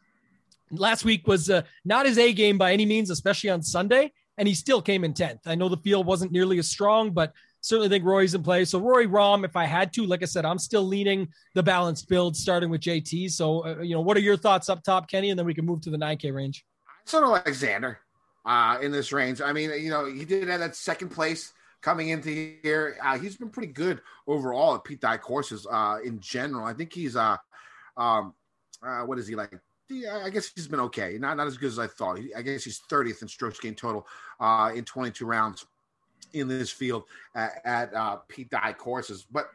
last week was uh, not his A game by any means, especially on Sunday, and he still came in tenth. I know the field wasn't nearly as strong, but certainly think Rory's in play. So Rory Rahm, if I had to, like I said, I'm still leaning the balanced build, starting with JT. So uh, you know, what are your thoughts up top, Kenny? And then we can move to the 9K range. sort of like Xander uh, in this range. I mean, you know, he did have that second place coming into here. Uh, he's been pretty good overall at Pete Dye courses uh, in general. I think he's uh, um, uh, what is he like? I guess he's been okay. Not not as good as I thought. I guess he's 30th in strokes gained total uh, in 22 rounds in this field at, at uh, Pete Dye courses. But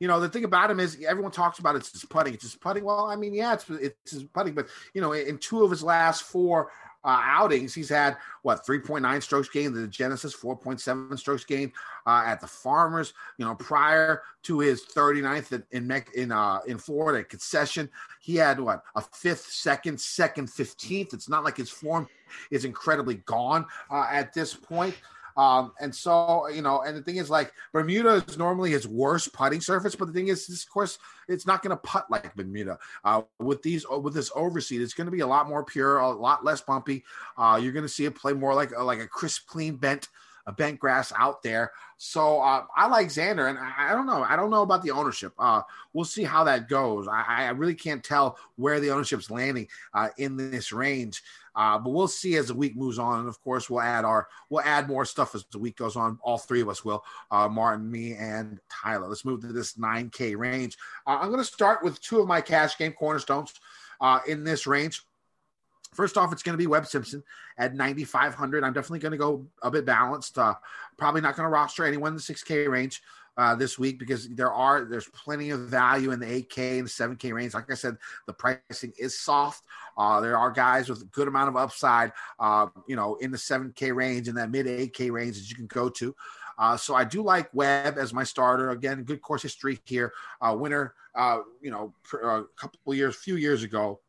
you know, the thing about him is everyone talks about it's his putting. It's his putting. Well, I mean, yeah, it's it's his putting, but you know, in two of his last four uh, outings, he's had what 3.9 strokes gained at the Genesis, 4.7 strokes gained uh, at the Farmers. You know, prior to his 39th in in in, uh, in Florida concession, he had what a fifth, second, second, 15th. It's not like his form is incredibly gone uh, at this point. Um, and so, you know, and the thing is, like, Bermuda is normally his worst putting surface, but the thing is, of course, it's not going to putt like Bermuda. Uh, with these, with this overseed, it's going to be a lot more pure, a lot less bumpy. Uh, you're going to see it play more like like a crisp, clean bent a bent grass out there. So uh, I like Xander, and I, don't know. I don't know about the ownership. Uh, we'll see how that goes. I, I, really can't tell where the ownership's landing uh, in this range. Uh, but we'll see as the week moves on, and of course, we'll add our we'll add more stuff as the week goes on. All three of us will, uh, Martin, me, and Tyler. Let's move to this 9K range. I'm going to start with two of my cash game cornerstones uh in this range. First off, it's going to be Webb Simpson at 9,500. I'm definitely going to go a bit balanced. Uh, probably not going to roster anyone in the 6K range uh, this week because there are there's plenty of value in the 8K and 7K range. Like I said, the pricing is soft. Uh, there are guys with a good amount of upside, uh, you know, in the 7K range and that mid 8K range that you can go to. Uh, so I do like Webb as my starter. Again, good course history here. Uh, winner, uh, you know, a couple years, few years ago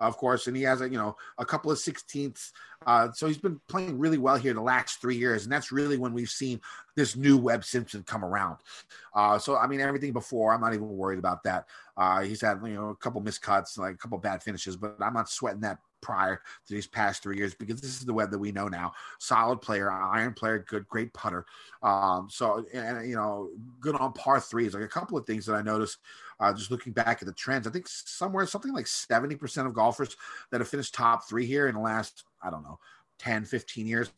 of course, and he has a you know a couple of sixteenths. Uh, so he's been playing really well here the last three years, and that's really when we've seen this new Webb Simpson come around. Uh, so I mean, everything before, I'm not even worried about that. Uh, he's had you know a couple miscuts, like a couple bad finishes, but I'm not sweating that prior to these past three years because this is the Webb that we know now. Solid player, iron player, good, great putter. Um, so and you know, good on par threes. Like a couple of things that I noticed uh, just looking back at the trends, I think somewhere something like 70% of golfers that have finished top three here in the last, I don't know, 10, 15 years,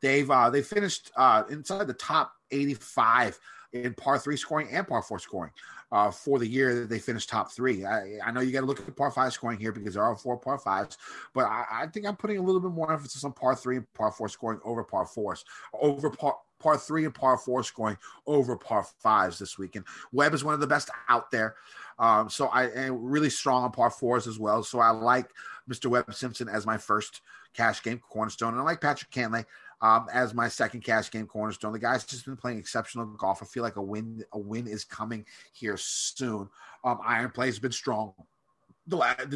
they've uh, they finished uh, inside the top 85 in par three scoring and par four scoring uh, for the year that they finished top three. I, I know you got to look at the par five scoring here because there are four par fives, but I, I, think I'm putting a little bit more emphasis on par three and par four scoring over par fours, over par par three and par four scoring over par fives this weekend. Webb is one of the best out there. Um, so I am really strong on par fours as well. So I like Mr. Webb Simpson as my first cash game cornerstone. And I like Patrick Cantlay um, as my second cash game cornerstone. The guy's just been playing exceptional golf. I feel like a win, a win is coming here soon. Um, iron play has been strong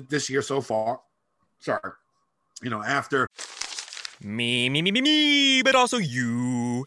this year so far. Sorry, you know after me, me, me, me, me, but also you.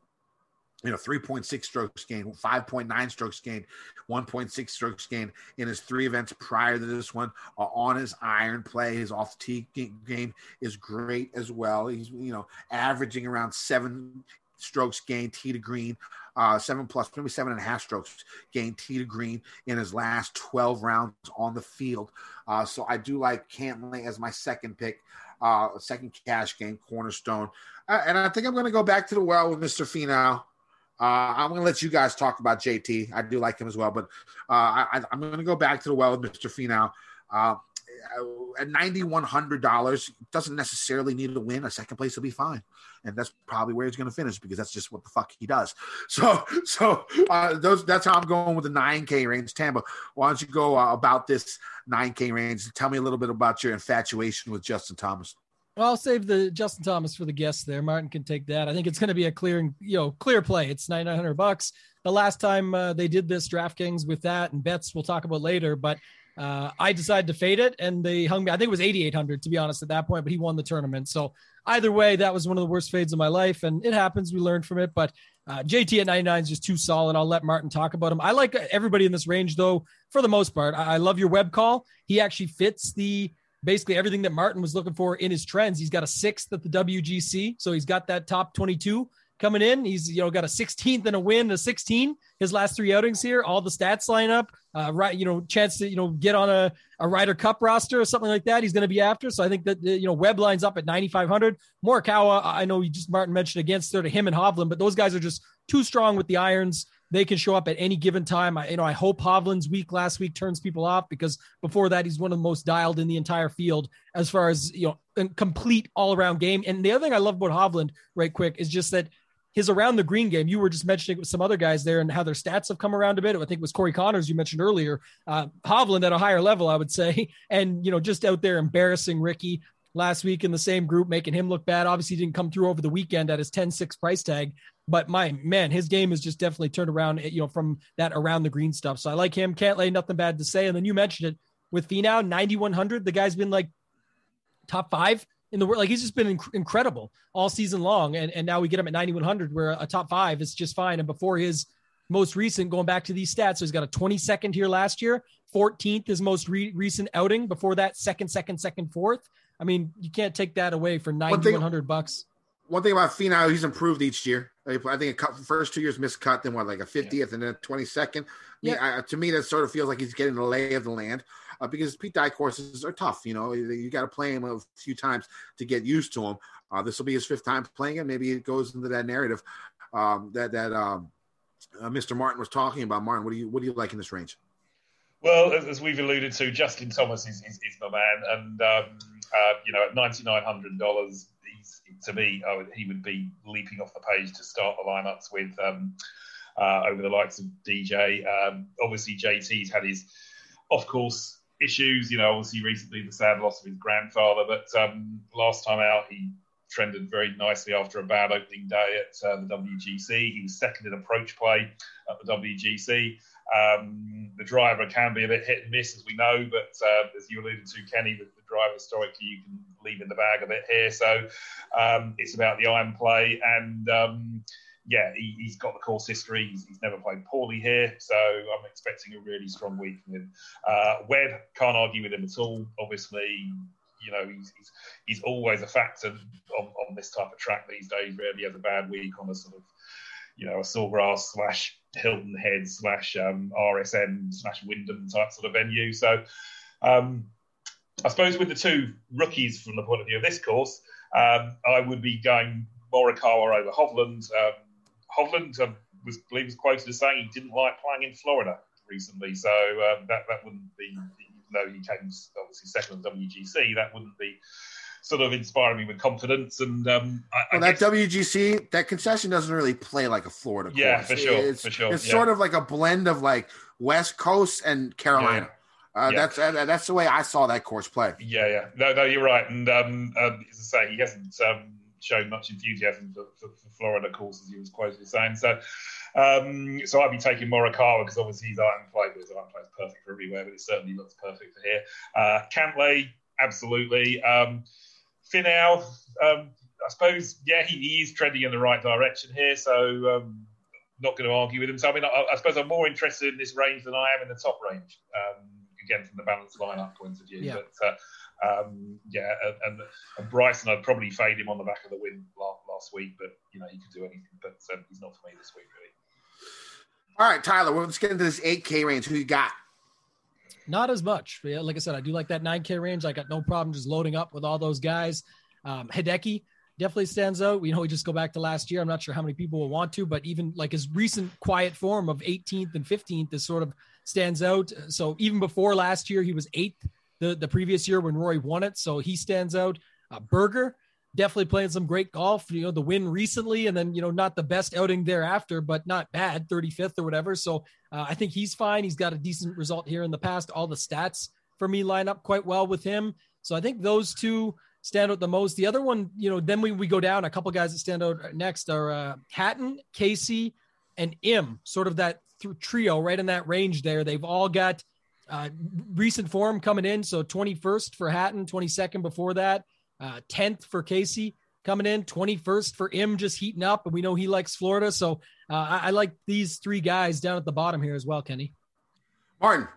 you know, 3.6 strokes gained, 5.9 strokes gained, 1.6 strokes gained in his three events prior to this one. Uh, on his iron play, his off tee game is great as well. He's, you know, averaging around seven strokes gained tee to green, uh, seven plus, maybe seven and a half strokes gained tee to green in his last 12 rounds on the field. Uh, so I do like Cantlay as my second pick, uh, second cash game cornerstone. Uh, and I think I'm going to go back to the well with Mr. Finau. Uh, I'm going to let you guys talk about JT. I do like him as well, but uh, I, am going to go back to the well with Mr. Finau. Uh, at ninety one hundred dollars, doesn't necessarily need to win. A second place will be fine, and that's probably where he's going to finish because that's just what the fuck he does. (laughs) So, so uh, those that's how I'm going with the nine K range. Tambo, why don't you go uh, about this nine K range? Tell me a little bit about your infatuation with Justin Thomas. Well, I'll save the Justin Thomas for the guests there. Martin can take that. I think it's going to be a clear, you know, clear play. It's nine nine hundred bucks. The last time uh, they did this DraftKings with that and bets, we'll talk about later. But uh, I decided to fade it, and they hung me. I think it was eighty eight hundred to be honest at that point, but he won the tournament. So either way, that was one of the worst fades of my life, and it happens. We learned from it, but. Uh, JT at 99 is just too solid. I'll let Martin talk about him. I like everybody in this range, though, for the most part. I, I love your web call. He actually fits the basically everything that Martin was looking for in his trends. He's got a sixth at the WGC, so he's got that top 22 coming in. He's you know got a 16th and a win, a 16 his last three outings here. All the stats line up. Uh, right, you know, chance to you know get on a a Ryder Cup roster or something like that. He's going to be after. So I think that you know Webb lines up at 9,500. Morikawa, I know you just Martin mentioned against there to him and Hovland, but those guys are just too strong with the irons. They can show up at any given time. I, you know, I hope Hovland's week last week turns people off because before that he's one of the most dialed in the entire field as far as you know, complete all around game. And the other thing I love about Hovland, right quick, is just that his around the green game. You were just mentioning with some other guys there and how their stats have come around a bit. I think it was Corey Conners you mentioned earlier. Uh, Hovland at a higher level, I would say, (laughs) and you know just out there embarrassing Rickie last week in the same group, making him look bad. Obviously, didn't come through over the weekend at his 10-6 price tag, but my man, his game has just definitely turned around. Eh, you know from that around the green stuff. So I like him. Cantlay nothing bad to say. And then you mentioned it with Finau, 9100. The guy's been like top five in the world. Like he's just been inc- incredible all season long. And, and now we get him at 9,100 where a top five is just fine. And before his most recent, going back to these stats, so he's got a 22nd here last year, 14th, his most re- recent outing. Before that, second, second, second, fourth. I mean, you can't take that away for 9,100 bucks. One thing about Finau, he's improved each year. I think a first two years missed cut, then what, like a 50th yeah. and then a 22nd. Yeah. I I, to me, that sort of feels like he's getting the lay of the land uh, because Pete Dye courses are tough. You know, you, you got to play him a few times to get used to him. Uh, this will be his fifth time playing him. Maybe it goes into that narrative um, that that um, uh, Mr. Martin was talking about. Martin, what do you what do you like in this range? Well, as, as we've alluded to, Justin Thomas is, is, is my man, and um, uh, you know, at ninety nine hundred dollars, to me, would, he would be leaping off the page to start the lineups with um, uh, over the likes of DJ. Um, obviously, JT's had his off course issues. You know, obviously recently the sad loss of his grandfather, but um, last time out he trended very nicely after a bad opening day at uh, the WGC. He was second in approach play at the WGC. Um, the driver can be a bit hit and miss, as we know, but uh, as you alluded to, Kenny, the, the driver historically you can leave in the bag a bit here. So um, it's about the iron play and um, yeah, he, has got the course history. He's, he's, never played poorly here, so I'm expecting a really strong week from him. Uh, Webb can't argue with him at all. Obviously, you know he's, he's, he's always a factor on, on this type of track these days. Rarely has a bad week on a sort of you know a Sawgrass slash Hilton Head slash um, RSM slash Wyndham type sort of venue. So um, I suppose with the two rookies from the point of view of this course, um, I would be going Morikawa over Hovland. Um, Hovland um, was I believe was quoted as saying he didn't like playing in Florida recently, so um, that that wouldn't be even though he came obviously second on WGC, that wouldn't be sort of inspiring me with confidence. And um, I, well, I that WGC that concession doesn't really play like a Florida. Yeah, course. for sure, it's, for sure. It's yeah. sort of like a blend of like West Coast and Carolina. Yeah. Uh, yeah. That's uh, that's the way I saw that course play. Yeah, yeah. No, no, you're right. And um, um, as I say, he hasn't um, shown much enthusiasm for, for, for Florida courses. He was quoted saying so. Um, so I'd be taking Morikawa because obviously he's iron play, his iron play is perfect for everywhere, but it certainly looks perfect for here. Uh, Cantlay, absolutely. Um, Finau, um, I suppose, yeah, he, he, is trending in the right direction here, so um, not going to argue with him. So I mean, I, I, suppose I'm more interested in this range than I am in the top range. Um, again, from the balanced lineup point of view, yeah. but. Uh, um, yeah, and, and, Bryson, I'd probably fade him on the back of the win last, last week, but you know he could do anything. But um, he's not for me this week, really. All right, Tyler, well, let's get into this 8K range. Who you got? Not as much. Yeah, like I said, I do like that 9K range. I got no problem just loading up with all those guys. Um, Hideki definitely stands out. You know, we just go back to last year. I'm not sure how many people will want to, but even like his recent quiet form of 18th and 15th is sort of stands out. So even before last year, he was eighth the the previous year when Rory won it, so he stands out. Uh, Berger definitely playing some great golf. You know, the win recently, and then you know not the best outing thereafter, but not bad, 35th or whatever. So uh, I think he's fine. He's got a decent result here in the past. All the stats for me line up quite well with him. So I think those two stand out the most. The other one, you know, then we, we go down. A couple guys that stand out next are uh, Hatton, Casey, and Im, sort of that th- trio right in that range there. They've all got uh, recent form coming in. So 21st for Hatton, 22nd before that, uh, 10th for Casey coming in, 21st for Im just heating up. And we know he likes Florida. So uh, I, I like these three guys down at the bottom here as well, Kenny. Martin.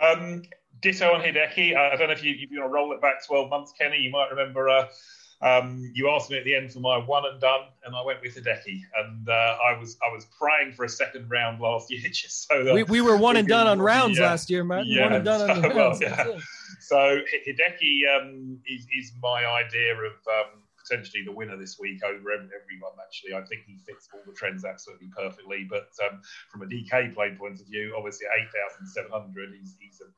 Um, ditto on Hideki. Uh, I don't know if you, if you want to roll it back 12 months, Kenny. You might remember uh, um, you asked me at the end for my one and done, and I went with Hideki. And uh, I was I was praying for a second round last (laughs) year, just so that We, we were one and done on rounds Yeah. last year, man. Yeah, One and done on (laughs) so, well, rounds. yeah. So Hideki um, is, is my idea of um, potentially the winner this week over ev- everyone. Actually, I think he fits all the trends absolutely perfectly. But um, from a DK play point of view, obviously at eight thousand seven hundred, he's he's a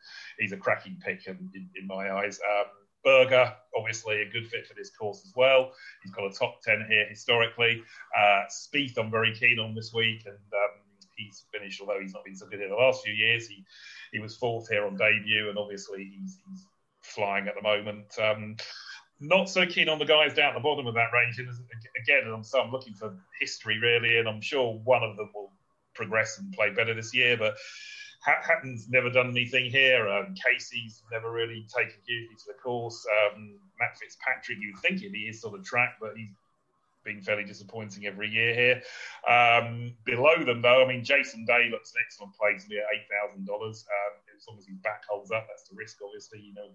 he's a cracking pick in, in, in my eyes. Um, Berger, obviously a good fit for this course as well. He's got a top ten here historically. Uh, Spieth, I'm very keen on this week, and um, he's finished. Although he's not been so good in the last few years, he he was fourth here on debut, and obviously he's, he's flying at the moment. Um, not so keen on the guys down at the bottom of that range. And again, I'm, so I'm looking for history really, and I'm sure one of them will progress and play better this year. But Hatton's never done anything here. Um, Casey's never really taken hugely to the course. Um, Matt Fitzpatrick, you'd think he is sort of track, but he's been fairly disappointing every year here. Um, below them, though, I mean, Jason Day looks an excellent play near eight thousand dollars. Um, as long as his back holds up, that's the risk. Obviously, you know,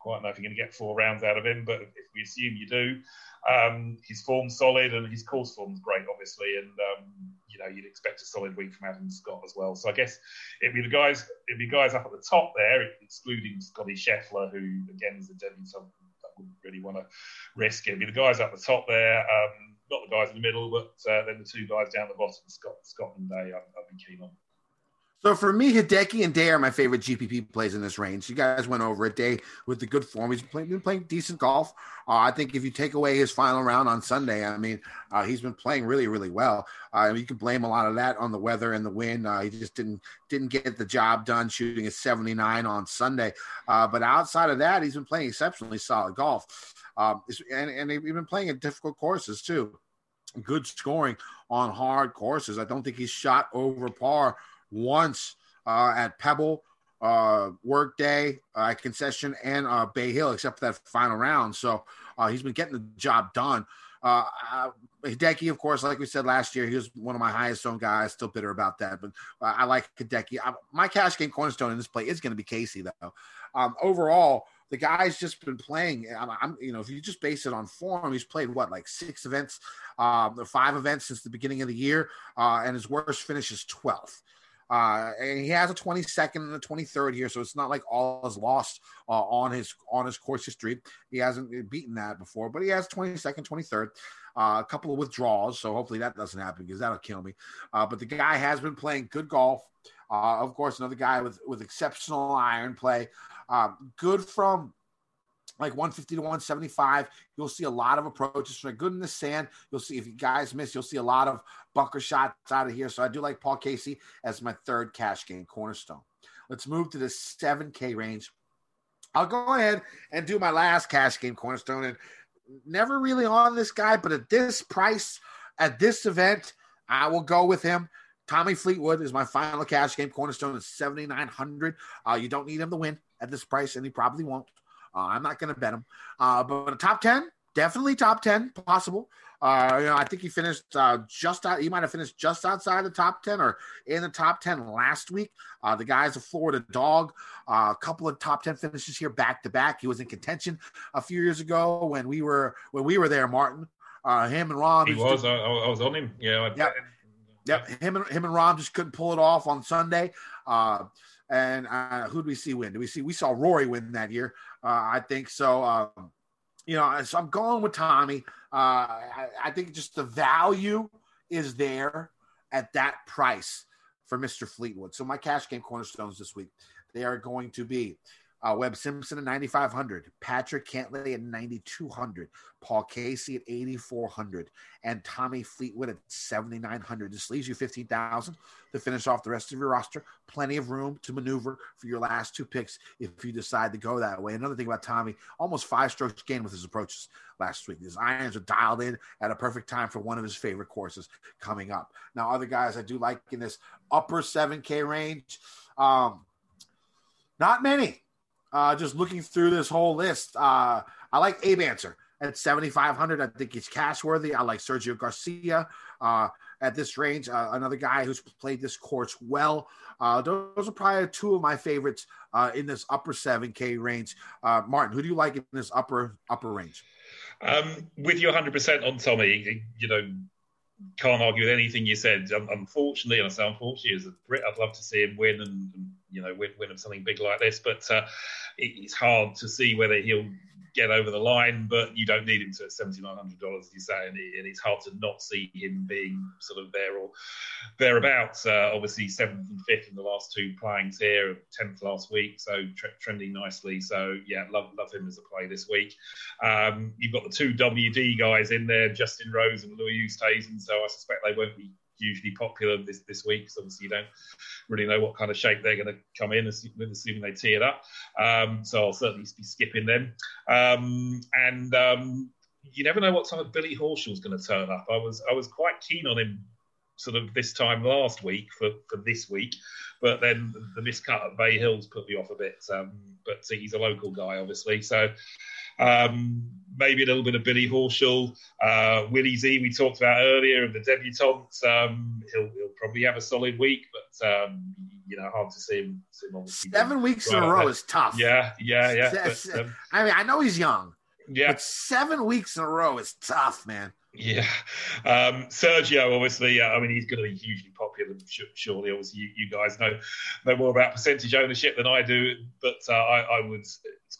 quite know if you're going to get four rounds out of him, but if we assume you do, um, his form's solid and his course form's great, obviously, and um, you know you'd expect a solid week from Adam Scott as well. So I guess it'd be the guys, it'd be guys up at the top there, excluding Scotty Scheffler, who again is a debutant. I wouldn't really want to risk it. It'd be the guys up the top there. Um, not the guys in the middle, but uh, then the two guys down the bottom, Scott, and Day, I'd, I'd be keen on. So for me, Hideki and Day are my favorite GPP plays in this range. You guys went over it. Day with the good form. He's been playing decent golf. Uh, I think if you take away his final round on Sunday, I mean, uh, he's been playing really, really well. Uh, you can blame a lot of that on the weather and the wind. Uh, he just didn't didn't get the job done shooting a 79 on Sunday. Uh, but outside of that, he's been playing exceptionally solid golf. Um, and and he's been playing at difficult courses too. Good scoring on hard courses. I don't think he's shot over par once uh, at Pebble, uh, Workday, uh, Concession, and uh, Bay Hill, except for that final round. So uh, he's been getting the job done. Uh, uh, Hideki, of course, like we said last year, he was one of my highest owned guys. Still bitter about that, but uh, I like Hideki. I, my cash game cornerstone in this play is going to be Casey, though. Um, overall, the guy's just been playing. I'm, you know, if you just base it on form, he's played what like six events, um, five events since the beginning of the year, uh, and his worst finish is 12th. Uh, and he has a 22nd and a 23rd here, so it's not like all is lost uh, on his on his course history. He hasn't beaten that before, but he has 22nd, 23rd, uh, a couple of withdrawals. So hopefully that doesn't happen because that'll kill me. Uh, but the guy has been playing good golf. Uh, of course, another guy with with exceptional iron play, um, good from like 150 to 175. You'll see a lot of approaches from a good in the sand. You'll see if you guys miss, you'll see a lot of bunker shots out of here. So I do like Paul Casey as my third cash game cornerstone. Let's move to the 7K range. I'll go ahead and do my last cash game cornerstone. And never really on this guy, but at this price, at this event, I will go with him. Tommy Fleetwood is my final cash game cornerstone at 7,900. Uh, you don't need him to win at this price, and he probably won't. Uh, I'm not going to bet him. Uh, but a top 10, definitely top 10, possible. Uh, you know, I think he finished uh, just out. He might have finished just outside the top 10 or in the top 10 last week. Uh, the guy's a Florida dog. Uh, a couple of top 10 finishes here back to back. He was in contention a few years ago when we were when we were there, Martin. Uh, him and Rahm. He was. I, I was on him. Yeah. I, Yep. Yep, him and him and Rahm just couldn't pull it off on Sunday. Uh, and uh, who did we see win? Did we see? We saw Rory win that year. Uh, I think so. Um, you know, so I'm going with Tommy. Uh, I, I think just the value is there at that price for Mr. Fleetwood. So my cash game cornerstones this week they are going to be Uh, Webb Simpson at 9,500, Patrick Cantlay at 9,200, Paul Casey at 8,400, and Tommy Fleetwood at 7,900. This leaves you 15,000 to finish off the rest of your roster. Plenty of room to maneuver for your last two picks if you decide to go that way. Another thing about Tommy, almost five strokes gained with his approaches last week. His irons are dialed in at a perfect time for one of his favorite courses coming up. Now, other guys I do like in this upper 7K range, um, not many. Uh, just looking through this whole list, uh, I like Abe Ancer at 7,500. I think he's cash worthy. I like Sergio Garcia uh, at this range, uh, another guy who's played this course well. Uh, those are probably two of my favorites uh, in this upper 7K range. Uh, Martin, who do you like in this upper upper range? Um, with you 100% on Tommy, you know, can't argue with anything you said. Um, unfortunately, and I say unfortunately, as a Brit, I'd love to see him win and, and you know win, win something big like this. But uh, it, it's hard to see whether he'll get over the line. But you don't need him to seventy nine hundred dollars, as you say, and, it, and, it's hard to not see him being sort of there or thereabouts. Uh, obviously, seventh and fifth in the last two playings here, tenth last week, so tre- trending nicely. So yeah, love love him as a play this week. Um, you've got the two WD guys in there, Justin Rose and Louis Oosthuizen, so I suspect they won't be hugely popular this, this week because obviously you don't really know what kind of shape they're going to come in, assuming they tee it up. Um, so I'll certainly be skipping them. Um, and um, you never know what time of Billy Horschel's going to turn up. I was I was quite keen on him sort of this time last week for, for this week, but then the miscut at Bay Hills put me off a bit. Um, but he's a local guy, obviously, so. Um, maybe a little bit of Billy Horschel, uh, Willie Z. We talked about earlier of the debutantes. Um, he'll, he'll probably have a solid week, but um, you know, hard to see him. See him Seven weeks in a row is tough. Yeah, yeah, yeah. But, um, I mean, I know he's young. Yeah, but seven weeks in a row is tough, man. Yeah, um, Sergio. Obviously, uh, I mean, he's going to be hugely popular. Surely, obviously, you, you, guys know know more about percentage ownership than I do. But uh, I, I, would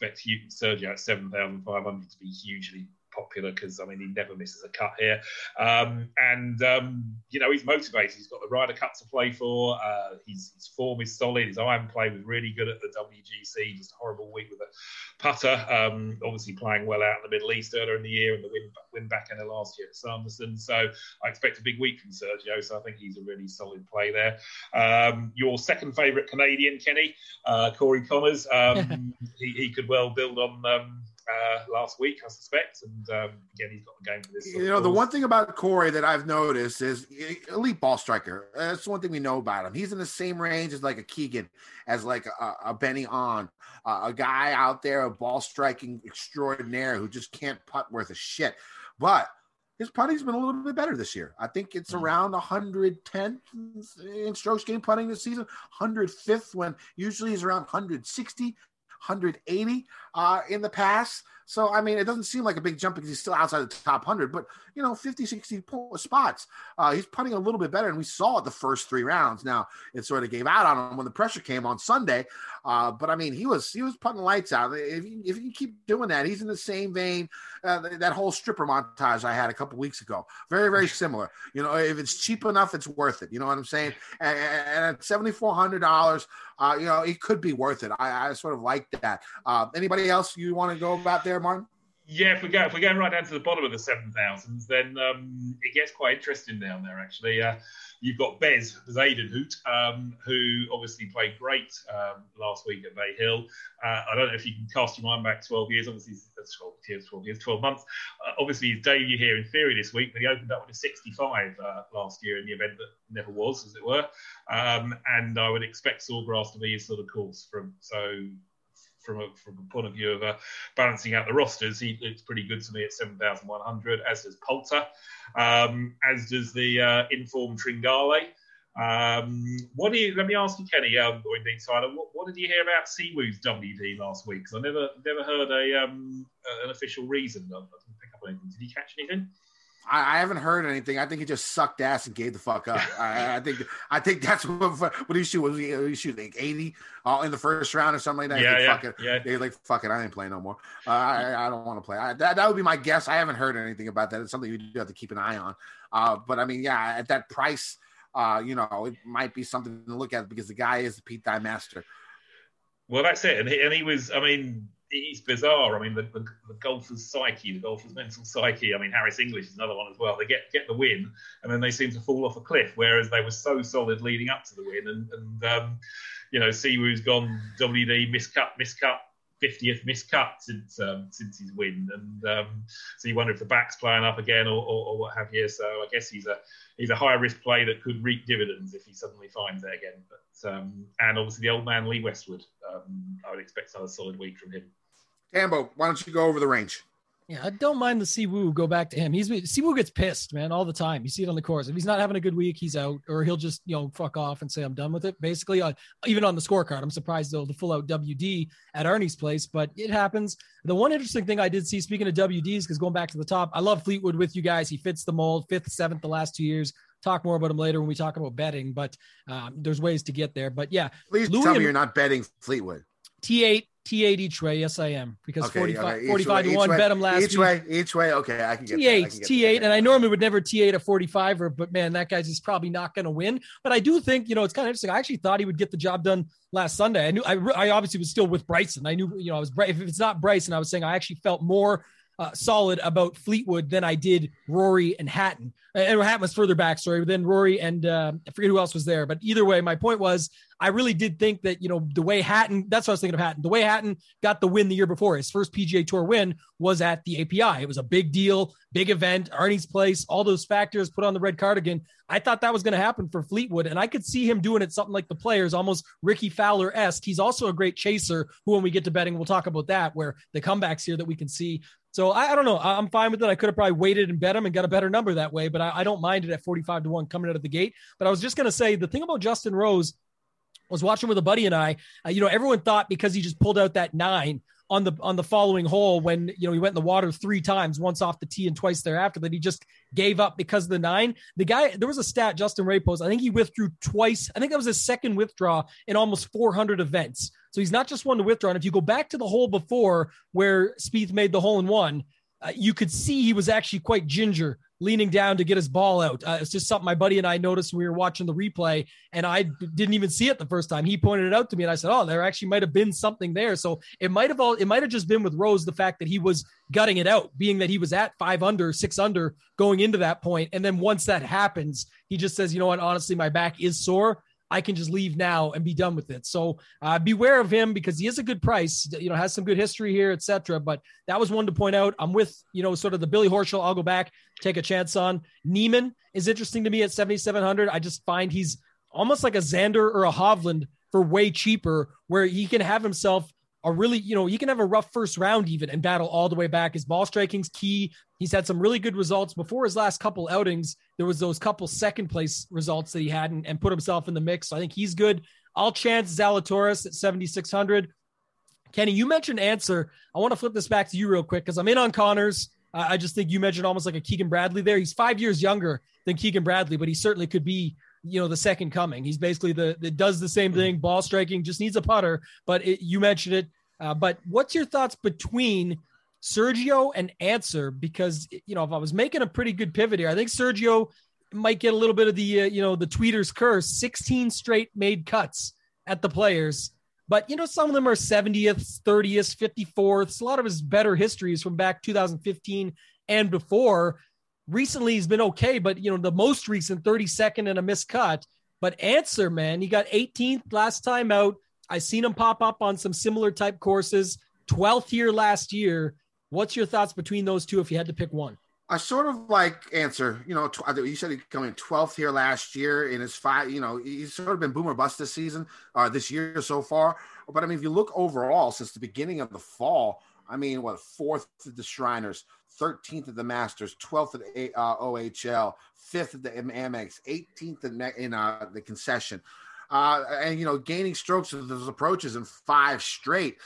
expect Sergio at seven thousand five hundred to be hugely popular because I mean he never misses a cut here, um, and um, you know he's motivated. He's got the Ryder Cup to play for. Uh, his, his form is solid. His iron play was really good at the WGC. Just a horrible week with a putter. Um, obviously playing well out in the Middle East earlier in the year and the win, win back in the last year at Sanderson. So I expect a big week from Sergio. So I think he's a really solid play there. Um, your second favourite Canadian, Kenny, uh, Corey Conners. Um, (laughs) he, he, could well build on um, uh, last week, I suspect. And um, again, he's got the game for this. You know, the one thing about Corey that I've noticed is elite ball striker. That's the one thing we know about him. He's in the same range as like a Keegan, as like a, a Benny on, uh, a guy out there, a ball striking extraordinaire who just can't putt worth a shit. But his putting's been a little bit better this year. I think it's around 110 in strokes gained putting this season, 105th when usually he's around 160. 180 uh, in the past. So, I mean, it doesn't seem like a big jump because he's still outside the top 100, but, you know, 50, 60 spots. Uh, he's putting a little bit better, and we saw it the first three rounds. Now, it sort of gave out on him when the pressure came on Sunday. Uh, but, I mean, he was he was putting lights out. If you, if you keep doing that, he's in the same vein. Uh, that whole stripper montage I had a couple weeks ago. Very, very similar. You know, if it's cheap enough, it's worth it. You know what I'm saying? And, and at $7,400, uh, you know, it could be worth it. I, I sort of like that. Uh, else you want to go about there, Martin? Yeah, if we go if we're going right down to the bottom of the seven thousands, then um, it gets quite interesting down there. Actually, uh, you've got Bez Zaydenhout, um, who obviously played great um, last week at Bay Hill. Uh, I don't know if you can cast your mind back twelve years. Obviously, that's twelve years, twelve years, twelve months. Uh, obviously, his debut here in theory this week, but he opened up with a sixty-five uh, last year in the event that never was, as it were. Um, and I would expect Sawgrass to be his sort of course from so from a, from a point of view of uh, balancing out the rosters, he looks pretty good to me at 7,100, as does Poulter, um, as does the uh, informed Tringale. Um, what do you? Let me ask you, Kenny, um, or indeed, Tyler, what, what, did you hear about Siwoo's WD last week? Because I never never heard a um, an official reason. I didn't pick up anything. Did he catch anything? I, I, haven't heard anything. I think he just sucked ass and gave the fuck up. (laughs) I, I, think I think that's what what he shoot was he, he shoot like eighty uh, in the first round or something like that. Yeah, yeah, fuck it. yeah. They like fuck it. I ain't playing no more. Uh, I I don't want to play. I, that that would be my guess. I haven't heard anything about that. It's something you do have to keep an eye on. Uh, but I mean, yeah, at that price, uh, you know, it might be something to look at because the guy is the Pete Dye master. Well, that's it. And he, and he was, I mean, he's bizarre. I mean, the, the, the golfer's psyche, the golfer's mental psyche. I mean, Harris English is another one as well. They get get the win, and then they seem to fall off a cliff, whereas they were so solid leading up to the win. And, and um, you know, Siwoo's gone WD, miscut, miscut, 50th miscut since um, since his win, and um, so you wonder if the back's playing up again or, or, or, what have you. So I guess he's a he's a high risk play that could reap dividends if he suddenly finds it again. But um, and obviously the old man Lee Westwood, um, I would expect another solid week from him. Tambo, why don't you go over the range? Yeah, I don't mind the Siwoo go back to him. He's Siwoo gets pissed, man, all the time. You see it on the course. If he's not having a good week, he's out, or he'll just you know fuck off and say I'm done with it. Basically, uh, even on the scorecard, I'm surprised though the full out WD at Arnie's place, but it happens. The one interesting thing I did see, speaking of WDs, because going back to the top, I love Fleetwood with you guys. He fits the mold, fifth, seventh, the last two years. Talk more about him later when we talk about betting, but um, there's ways to get there. But yeah, please Louis tell me you're not betting Fleetwood. T8 T8 each way. Yes, I am because okay, 45, okay. 45 way, to 1 way, bet him last each week. way, each way. Okay, I can get T8, that. Get T8. And I normally would never T8 a 45 or, but man, that guy's just probably not going to win. But I do think, you know, it's kind of interesting. I actually thought he would get the job done last Sunday. I knew, I, I obviously was still with Bryson. I knew, you know, I was, if it's not Bryson, I was saying I actually felt more uh, solid about Fleetwood than I did Rory and Hatton. And Hatton was further back, sorry, but then Rory and uh, I forget who else was there. But either way, my point was I really did think that, you know, the way Hatton, that's what I was thinking of Hatton, the way Hatton got the win the year before, his first PGA Tour win was at the API. It was a big deal, big event, Arnie's place, all those factors put on the red cardigan. I thought that was going to happen for Fleetwood, and I could see him doing it something like the players, almost Rickie Fowler esque. He's also a great chaser, who, when we get to betting, we'll talk about that, where the comebacks here that we can see. So I, I don't know. I'm fine with it. I could have probably waited and bet him and got a better number that way, but I, I don't mind it at 45 to 1 coming out of the gate. But I was just going to say the thing about Justin Rose was watching with a buddy and I, uh, you know, everyone thought because he just pulled out that nine on the on the following hole when you know he went in the water three times, once off the tee and twice thereafter, that he just gave up because of the nine. The guy, there was a stat Justin Ray posted. I think he withdrew twice. I think that was his second withdraw in almost 400 events. So he's not just one to withdraw. And if you go back to the hole before where Spieth made the hole in one, uh, you could see he was actually quite ginger leaning down to get his ball out. Uh, it's just something my buddy and I noticed when we were watching the replay, and I didn't even see it the first time. He pointed it out to me, and I said, "Oh, there actually might have been something there." So it might have all it might have just been with Rose the fact that he was gutting it out, being that he was at five under, six under going into that point, and then once that happens, he just says, "You know what? Honestly, my back is sore." I can just leave now and be done with it. So uh, beware of him because he is a good price. You know, has some good history here, etc. But that was one to point out. I'm with you know sort of the Billy Horschel. I'll go back, take a chance on Niemann is interesting to me at 7,700. I just find he's almost like a Xander or a Hovland for way cheaper, where he can have himself a really, you know, he can have a rough first round even and battle all the way back. His ball striking's key. He's had some really good results before his last couple outings. There was those couple second place results that he had and, and put himself in the mix. So I think he's good. I'll chance Zalatoris at 7,600. Kenny, you mentioned Ancer. I want to flip this back to you real quick because I'm in on Conners. I I just think you mentioned almost like a Keegan Bradley there. He's five years younger than Keegan Bradley, but he certainly could be you know the second coming. He's basically the that does the same thing, ball striking, just needs a putter. But it, you mentioned it. Uh, but what's your thoughts between Sergio and Ancer? Because you know if I was making a pretty good pivot here, I think Sergio might get a little bit of the uh, you know the tweeters curse. Sixteen straight made cuts at the players. But you know, some of them are 70th, 30th, 54th. A lot of his better histories from back 2015 and before recently he's been okay, but you know, the most recent 32nd and a missed cut. But Ancer, man, he got 18th last time out. I seen him pop up on some similar type courses. 12th here last year. What's your thoughts between those two if you had to pick one? I sort of like Ancer. You know, tw- you said he coming twelfth here last year in his five. You know, he's sort of been boomer bust this season, uh, this year so far. But I mean, if you look overall since the beginning of the fall, I mean, what fourth at the Shriners, thirteenth at the Masters, twelfth at the uh, OHL, fifth at the Amex, eighteenth in, in uh, the concession, uh, and you know, gaining strokes of those approaches in five straight.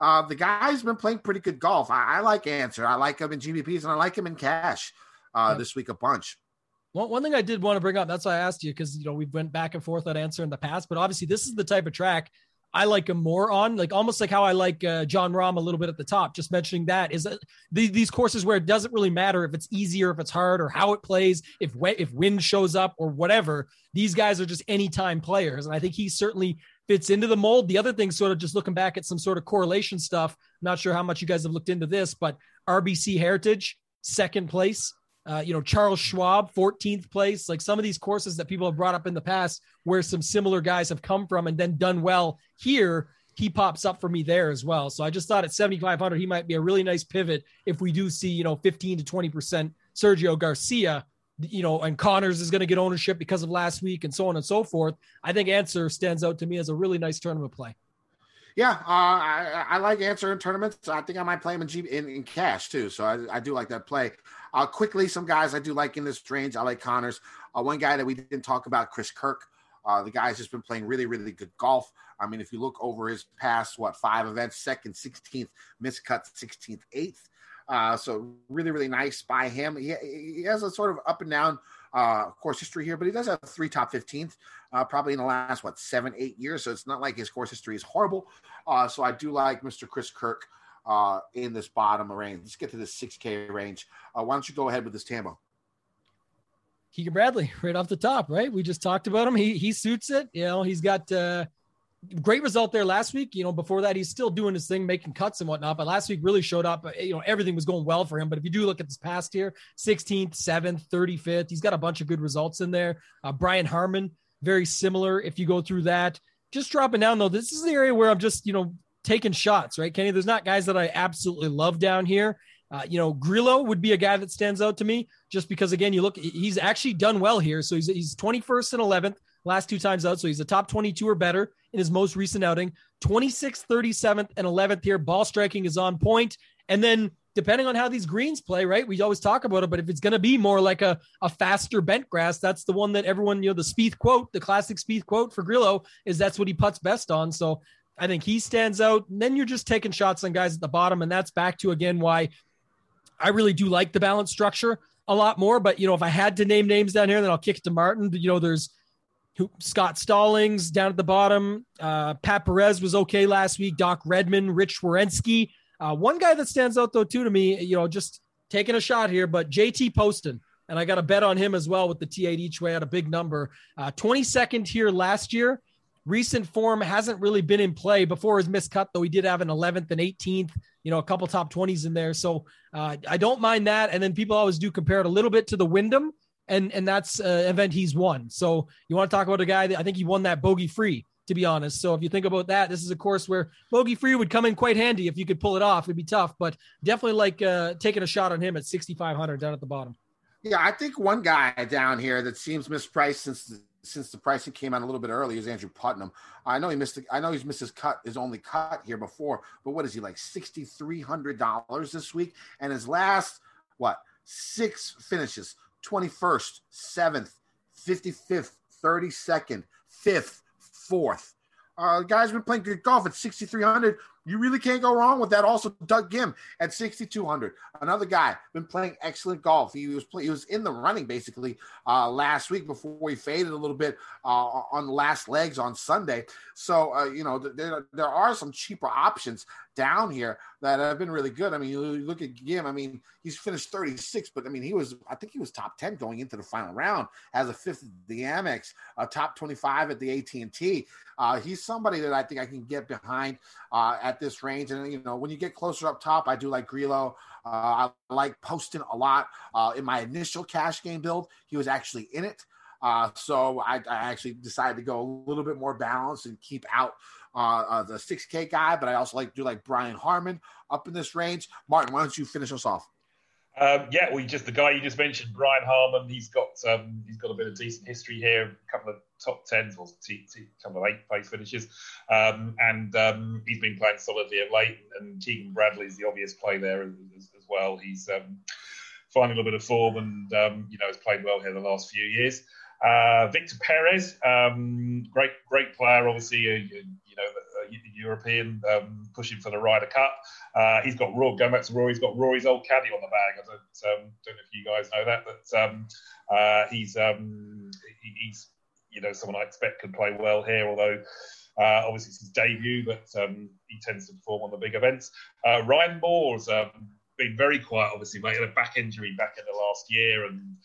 Uh, the guy's been playing pretty good golf. I, I like Ancer. I like him in GPPs and I like him in cash uh, Yeah. this week a bunch. Well, one thing I did want to bring up, that's why I asked you, because you know we've went back and forth that Ancer in the past, but obviously this is the type of track I like him more on, like almost like how I like uh, Jon Rahm a little bit at the top. Just mentioning that is that the, these courses where it doesn't really matter if it's easy or if it's hard or how it plays, if if wind shows up or whatever. These guys are just anytime players, and I think he certainly fits into the mold. The other thing, sort of just looking back at some sort of correlation stuff, not sure how much you guys have looked into this, but RBC Heritage, second place. Uh, you know, Charles Schwab, 14th place. Like some of these courses that people have brought up in the past where some similar guys have come from and then done well here, he pops up for me there as well. So I just thought at 7,500, he might be a really nice pivot if we do see, you know, 15 to 20% Sergio Garcia you know, and Conners is going to get ownership because of last week and so on and so forth. I think Ancer stands out to me as a really nice tournament play. Yeah, uh, I, I like Ancer in tournaments. I think I might play him in, G, in, in cash too. So I, I do like that play. Uh, quickly, some guys I do like in this range. I like Conners. Uh, one guy that we didn't talk about, Chris Kirk. Uh, the guy's just been playing really, really good golf. I mean, if you look over his past, what, five events, second, 16th, miscut, 16th, 8th. Uh, so really, really nice by him. He, he has a sort of up and down uh, course history here, but he does have three top 15th, uh, probably in the last, what, seven, eight years. So it's not like his course history is horrible. Uh, so I do like Mr. Chris Kirk uh, in this bottom range. Let's get to this 6K range. Uh, why don't you go ahead with this Tambo? Keegan Bradley, (laughs) right off the top, right? We just talked about him. He he suits it. You know, he's got uh, great result there last week. You know, before that, he's still doing his thing, making cuts and whatnot. But last week really showed up. You know, everything was going well for him. But if you do look at this past year, 16th, 7th, 35th, he's got a bunch of good results in there. Uh, Brian Harman, very similar. If you go through that, just dropping down though, this is the area where I'm just, you know, taking shots, right, Kenny? There's not guys that I absolutely love down here. Uh, you know, Grillo would be a guy that stands out to me just because, again, you look, he's actually done well here. So he's, he's 21st and 11th last two times out. So he's a top 22 or better in his most recent outing. 26th, 37th, and 11th here. Ball striking is on point. And then depending on how these greens play, right? We always talk about it, but if it's going to be more like a, a faster bent grass, that's the one that everyone, you know, the Spieth quote, the classic Spieth quote for Grillo is that's what he puts best on. So I think he stands out. And then you're just taking shots on guys at the bottom. And that's back to, again, why I really do like the balance structure a lot more. But, you know, if I had to name names down here, then I'll kick it to Martin. You know, there's Scott Stallings down at the bottom. Uh, Pat Perez was okay last week. Doc Redman, Rich Werenski. Uh, one guy that stands out, though, too, to me, you know, just taking a shot here, but JT Poston. And I got a bet on him as well with the T8 each way at a big number. Uh, 22nd here last year recent form hasn't really been in play before his miscut, though he did have an 11th and 18th, you know, a couple top 20s in there. So uh, I don't mind that. And then people always do compare it a little bit to the Wyndham, and and that's an event he's won. So you want to talk about a guy that I think he won that bogey free. To be honest, so if you think about that, this is a course where bogey free would come in quite handy if you could pull it off. It'd be tough, but definitely like uh, taking a shot on him at 6,500 down at the bottom. Yeah, I think one guy down here that seems mispriced since since the pricing came out a little bit early is Andrew Putnam. I know he missed. I know he's missed his cut, his only cut here before. But what is he like sixty three hundred dollars this week? And his last what six finishes: twenty first, seventh, fifty fifth, thirty second, fifth, fourth. Uh, guy's been playing good golf at 6,300. You really can't go wrong with that. Also, Doug Ghim at 6,200. Another guy been playing excellent golf. He was play, he was in the running basically uh, last week before he faded a little bit uh, on the last legs on Sunday. So uh, you know there there are some cheaper options down here that have been really good. I mean, you look at Ghim. I mean, he's finished 36, but I mean, he was I think he was top 10 going into the final round as a fifth at the Amex, a top 25 at the AT and T. Uh, he's somebody that I think I can get behind uh, at this range. And you know, when you get closer up top, I do like Grillo. Uh, I like Poston a lot. Uh, in my initial cash game build, he was actually in it. Uh, so I, I, actually decided to go a little bit more balanced and keep out uh, uh, the 6K guy, but I also like do like Brian Harman up in this range. Martin, why don't you finish us off? Um, yeah, well, just the guy you just mentioned, Brian Harman. He's got um, he's got a bit of decent history here, a couple of top tens or t- t- couple of eight place finishes, um, and um, he's been playing solidly of late. And Keegan Bradley's the obvious play there as, as, as well. He's um, finding a little bit of form, and um, you know has played well here the last few years. Uh, Victor Perez, great great player, obviously. Uh, you know, European, um, pushing for the Ryder Cup. Uh, he's got Rory, going back to Rory, he's got Rory's old caddy on the bag. I don't, um, don't know if you guys know that, but um, uh, he's um, he, he's you know someone I expect can play well here, although. Uh, obviously, it's his debut, but um, he tends to perform on the big events. Uh, Ryan Moore's um, been very quiet, obviously, mate. He had a back injury back in the last year and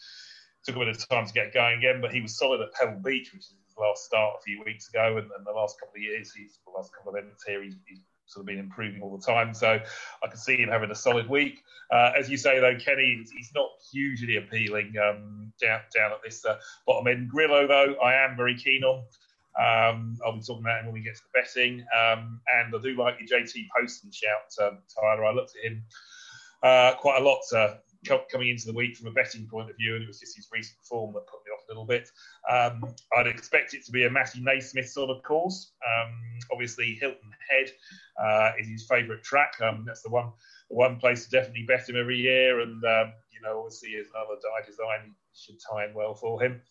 took a bit of time to get going again, but he was solid at Pebble Beach, which is last start a few weeks ago, and, and the last couple of years, he's the last couple of events here, he's, he's sort of been improving all the time. So I can see him having a solid week. Uh, as you say, though, Kenny, he's- not hugely appealing um, down down at this uh, bottom end. Grillo, though, I am very keen on. Um, I'll be talking about him when we get to the betting. Um, and I do like your JT Poston shout, um, Tyler. I looked at him uh, quite a lot uh, coming into the week from a betting point of view, and it was just his recent form that put me off a little bit. Um, I'd expect it to be a Matthew NeSmith sort of course. Um, obviously, Hilton Head uh, is his favourite track. Um, that's the one, the one place to definitely bet him every year, and um, you know, obviously, his another Dye design should tie in well for him.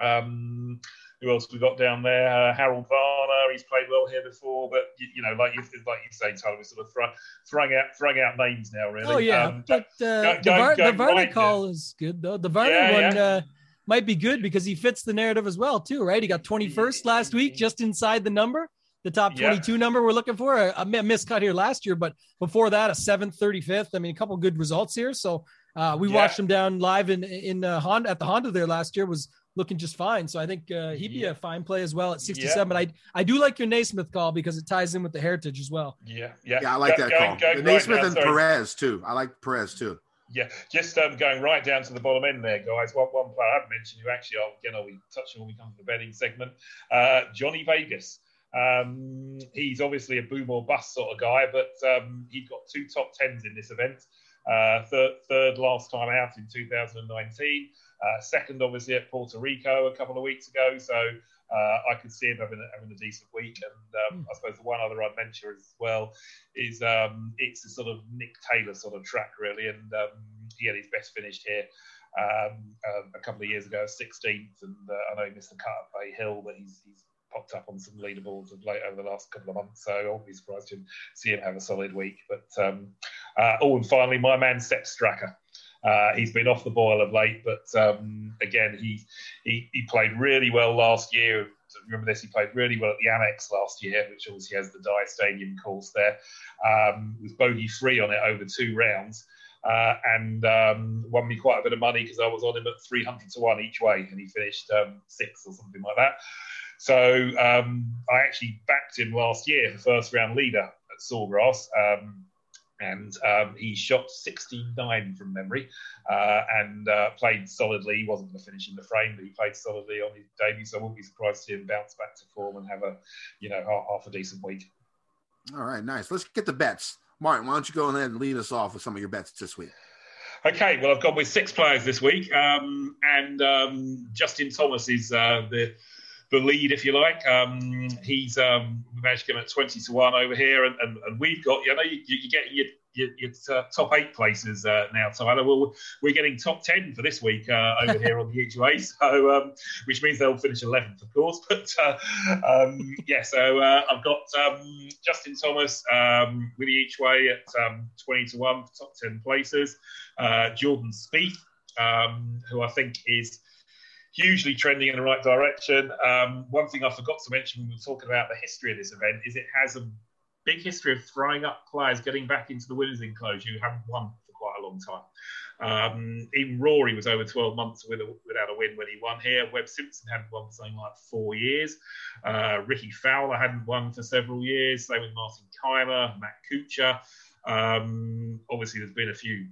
Um, who else we got down there? Uh, Harold Varner. He's played well here before, but you, you know, like you like you say, Tyler, we're sort of throw, throwing out throwing out names now. Really. Oh yeah, Um, but uh, go- the, Var- the Varner right call is good though. The Varner Yeah, one yeah. Uh, might be good because he fits the narrative as well too, right? He got 21st last week, just inside the number, the top Yeah. 22 number we're looking for. A, a mi- miscut here last year, but before that, a seventh, 35th. I mean, a couple good results here. So uh, we Yeah. watched him down live in in uh, Honda at the Honda there last year. Was looking just fine. So I think uh, he'd be a fine play as well at 67. But I I do like your NeSmith call because it ties in with the heritage as well. Yeah, yeah, Yeah, I like Go- that going- call. going The right NeSmith now, and sorry. Perez too. I like Perez too. Yeah, just um, going right down to the bottom end there, guys. One, one player I haven't mentioned who actually, I'll, again, I'll be touching when we come to the betting segment. Uh, Johnny Vegas. Um, he's obviously a boom or bust sort of guy, but um, he's got two top tens in this event. Uh, third, third last time out in 2019. Uh, second, obviously, at Puerto Rico a couple of weeks ago. So uh, I could see him having a, having a decent week. And um, I suppose the one other I'd mention as well is um, it's a sort of Nick Taylor sort of track, really. And um, he had his best finished here um, uh, a couple of years ago, 16th. And uh, I know he missed the cut at Bay Hill, but he's, he's popped up on some leaderboards of late over the last couple of months. So I won't be surprised to see him have a solid week. But um, uh, oh, and finally, my man Sepp Straka. Uh, he's been off the boil of late, but um, again, he, he he played really well last year. Remember this? He played really well at the Amex last year, which obviously has the Dye Stadium course there. Um, was bogey free on it over two rounds. Uh, and um, won me quite a bit of money because I was on him at 300 to 1 each way, and he finished um, or something like that. So um, I actually backed him last year, the first round leader at Sawgrass. Um, and um, he shot 69 from memory uh, and uh, played solidly. He wasn't going to finish in the frame, but he played solidly on his debut. So I wouldn't be surprised to see him bounce back to form and have a, you know, half, half a decent week. All right, nice. Let's get the bets. Martin, why don't you go ahead and lead us off with some of your bets this week? Okay, well, I've gone with six players this week, um, and um, Justin Thomas is uh, the the lead, if you like. Um, he's um, managed to get him at twenty to one over here, and, and, and we've got. You know, you, you get your your, your uh, top eight places uh, now, Tyler. Well, we're getting top ten for this week uh, over here on the each (laughs) way, so um, which means they'll finish eleventh, of course. (laughs) But uh, um, yeah, so uh, I've got um, Justin Thomas um, with the each way at um, twenty to one for top ten places. Uh, Jordan Spieth, um, who I think is hugely trending in the right direction. Um, one thing I forgot to mention when we were talking about the history of this event is it has a big history of throwing up players getting back into the winners' enclosure who haven't won for quite a long time. Um, even Rory was over 12 months without a win when he won here. Webb Simpson hadn't won for something like four years. Uh, Rickie Fowler hadn't won for several years. Same with Martin Kaymer, Matt Kuchar. Um, obviously, there's been a few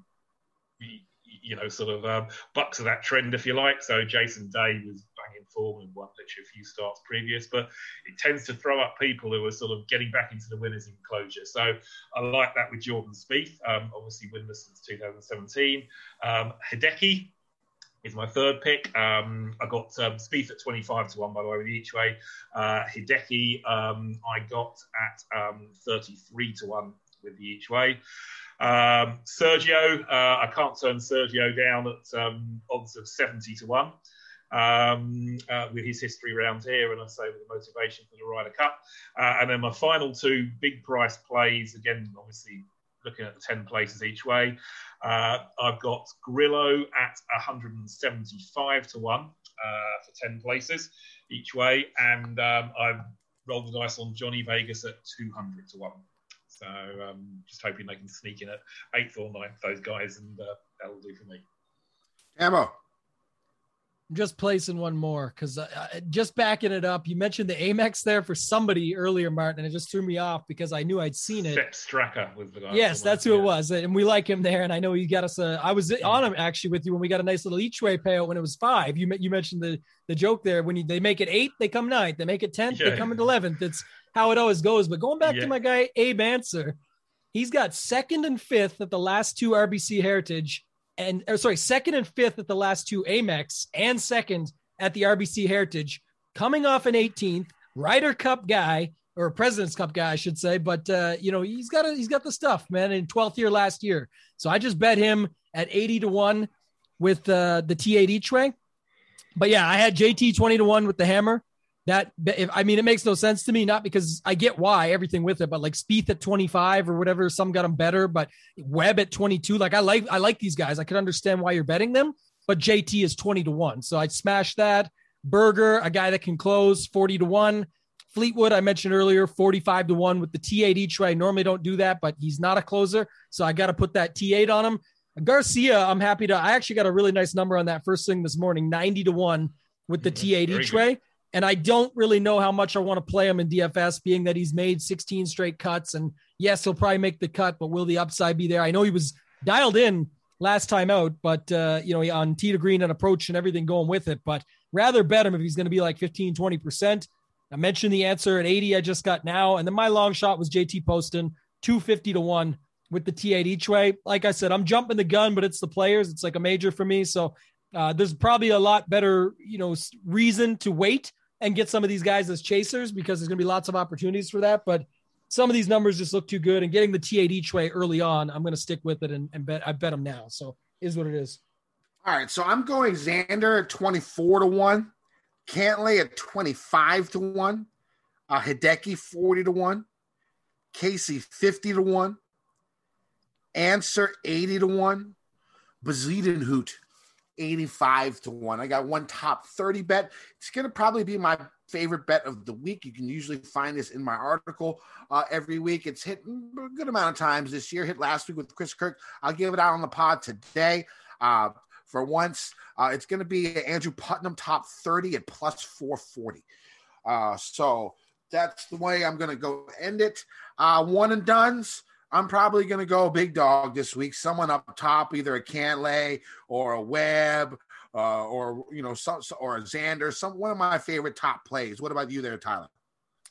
you know, sort of um, bucks of that trend, if you like. So Jason Day was banging form and won literally a few starts previous, but it tends to throw up people who are sort of getting back into the winners' enclosure. So I like that with Jordan Spieth, um, obviously winless since 2017. Um, Hideki is my third pick. Um, I got um, Spieth at 25 to 1, by the way, with the each way. Uh, Hideki, um, I got at um, 33 to 1 with the each way. Um, Sergio, uh, I can't turn Sergio down at um, odds of 70 to 1 um, uh, with his history around here, and I say with the motivation for the Ryder Cup. Uh, and then my final two big price plays, again, obviously looking at the 10 places each way. Uh, I've got Grillo at 175 to 1 uh, for 10 places each way, and um, I've rolled the dice on Johnny Vegas at 200 to 1. So um, just hoping they can sneak in at eighth or ninth, those guys, and uh, that'll do for me. Ammo. I'm just placing one more because uh, uh, just backing it up. You mentioned the Amex there for somebody earlier, Martin, and it just threw me off because I knew I'd seen it. Sepp Straka was the guy. Yes, that's who it was, and we like him there. And I know he got us. A, I was on him actually with you when we got a nice little each way payout when it was five. You you mentioned the the joke there when you, they make it eight, they come ninth. They make it tenth, Yeah. they come in eleventh. It's how it always goes. But going back Yeah. to my guy Abe Ancer, he's got second and fifth at the last two RBC Heritage, and or sorry, second and fifth at the last two Amex, and second at the RBC Heritage, coming off an 18th Ryder Cup guy or President's Cup guy, I should say. But uh, you know, he's got a, he's got the stuff, man. In 12th year last year, so I just bet him at 80 to one with uh, the T8 each way. But yeah, I had JT 20 to one with the hammer. That if I mean, it makes no sense to me, not because I get why everything with it, but like Spieth at 25 or whatever, some got him better, but Webb at 22. Like I like I like these guys. I can understand why you're betting them, but JT is 20 to one, so I'd smash that. Berger, a guy that can close 40 to one. Fleetwood, I mentioned earlier, 45 to 1 with the T8 each way. I normally don't do that, but he's not a closer. So I got to put that T8 on him. Garcia, I'm happy to. I actually got a really nice number on that first thing this morning 90 to 1 with the T8 very each good. way. And I don't really know how much I want to play him in DFS, being that he's made 16 straight cuts. And yes, he'll probably make the cut, but will the upside be there? I know he was dialed in last time out, but uh, you know, on tee to green and approach and everything going with it. But rather bet him if he's going to be like 15, 20%. I mentioned the Ancer at 80 I just got now. And then my long shot was JT Poston, 250 to 1 with the T8 each way. Like I said, I'm jumping the gun, but it's the players. It's like a major for me. So uh, there's probably a lot better, you know, reason to wait and get some of these guys as chasers because there's going to be lots of opportunities for that. But some of these numbers just look too good. And getting the T8 each way early on, I'm going to stick with it and, and bet I bet them now. So is what it is. All right, so I'm going Xander at 24 to 1, Cantlay at 25 to 1, uh, Hideki 40 to 1, Casey 50 to 1, Ancer 80 to 1, Bazidin 85 to 1. I got one top 30 bet. It's going to probably be my favorite bet of the week. You can usually find this in my article uh, every week. It's hit a good amount of times this year. Hit last week with Chris Kirk. I'll give it out on the pod today. Uh, for once, uh, it's going to be Andrew Putnam top 30 at plus 440. Uh, so that's the way I'm going to go end it. Uh, one and duns. I'm probably going to go big dog this week. Someone up top, either a Cantlay or a Webb, uh, or you know, or a Xander. Some one of my favorite top plays. What about you there, Tyler?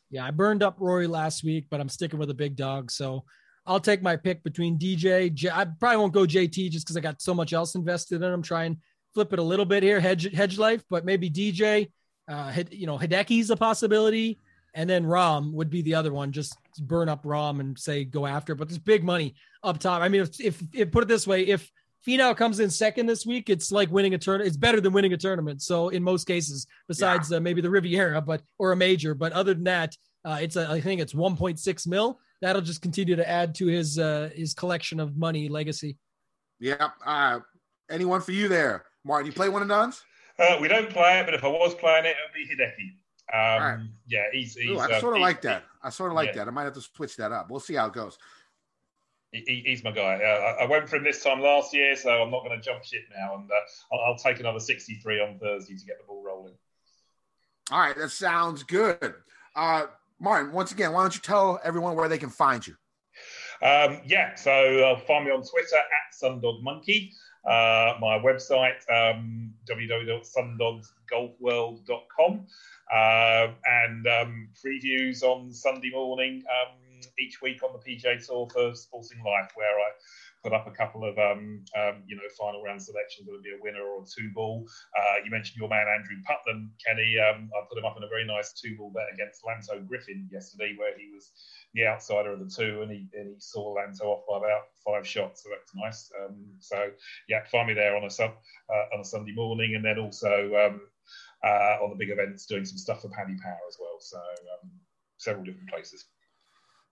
Yeah, I burned up Rory last week, but I'm sticking with a big dog. So I'll take my pick between DJ. J- I probably won't go JT just because I got so much else invested in him. Try and flip it a little bit here, hedge hedge life, but maybe DJ. Uh, you know, Hideki's a possibility, and then Rahm would be the other one. Just burn up Rahm and say go after. it. But there's big money up top. I mean, if, if, if put it this way, if Finau comes in second this week, it's like winning a tournament. It's better than winning a tournament. So in most cases, besides uh, maybe the Riviera, but or a major, but other than that, uh, it's a, I think it's 1.6 mil. That'll just continue to add to his uh, his collection of money legacy. Yeah. Uh, anyone for you there, Martin? You play one and duns? Uh, we don't play it, but if I was playing it, it would be Hideki. Um, right. Yeah, he's. he's Ooh, I uh, sort of he- like that. I sort of like yeah. that. I might have to switch that up. We'll see how it goes. he- he- he's my guy. Uh, I- went for him this time last year, so I'm not going to jump ship now, and uh, I'll, I'll take another 63 on Thursday to get the ball rolling. All right, that sounds good. Uh, Martin, once again, why don't you tell everyone where they can find you? Um, yeah, so uh, find me on Twitter at SundogMonkey. Uh, my website, um, www.sundogsgolfworld.com. Uh, and um, previews on Sunday morning um, each week on the PGA Tour for Sporting Life, where I put up a couple of um, um, you know final round selections. Whether it be a winner or a two ball. Uh, you mentioned your man Andrew Putnam, Kenny. Um, I put him up in a very nice two ball bet against Lanto Griffin yesterday, where he was the outsider of the two, and he and he saw Lanto off by about five shots, so that was nice. Um, so yeah, find me there on a sub uh, on a Sunday morning, and then also um, uh, on the big events doing some stuff for Paddy Power as well. So um, several different places.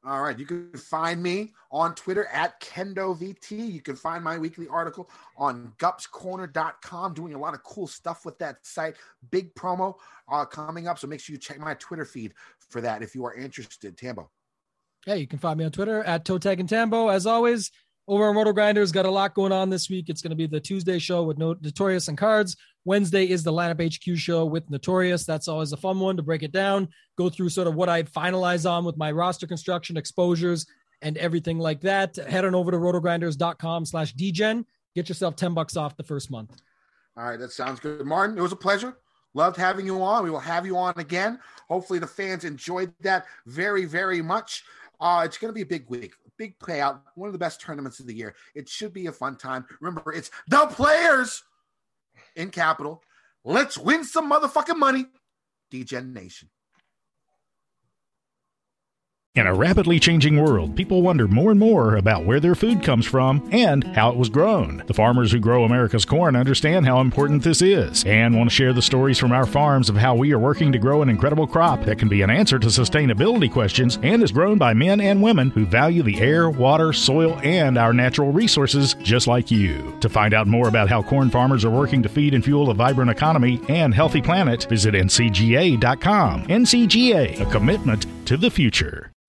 All right. You can find me on Twitter at KendoVT. You can find my weekly article on gupscorner.com, doing a lot of cool stuff with that site. Big promo uh, coming up. So make sure you check my Twitter feed for that if you are interested. Tambo. Yeah, you can find me on Twitter at Toe and Tambo. As always, Over on RotoGrinders, got a lot going on this week. It's going to be the Tuesday show with No- Notorious and Cards. Wednesday is the Lineup HQ show with Notorious. That's always a fun one to break it down, go through sort of what I finalize on with my roster construction, exposures, and everything like that. Head on over to rotogrinders.com slash dgen. Get yourself 10 bucks off the first month. All right, that sounds good. Martin, it was a pleasure. Loved having you on. We will have you on again. Hopefully, the fans enjoyed that very, very much. Uh, it's going to be a big week, big payout, one of the best tournaments of the year. It should be a fun time. Remember, it's the players in capital. Let's win some motherfucking money. DGen Nation. In a rapidly changing world, people wonder more and more about where their food comes from and how it was grown. The farmers who grow America's corn understand how important this is and want to share the stories from our farms of how we are working to grow an incredible crop that can be an answer to sustainability questions and is grown by men and women who value the air, water, soil, and our natural resources just like you. To find out more about how corn farmers are working to feed and fuel a vibrant economy and healthy planet, visit ncga.com. NCGA, a commitment to the future.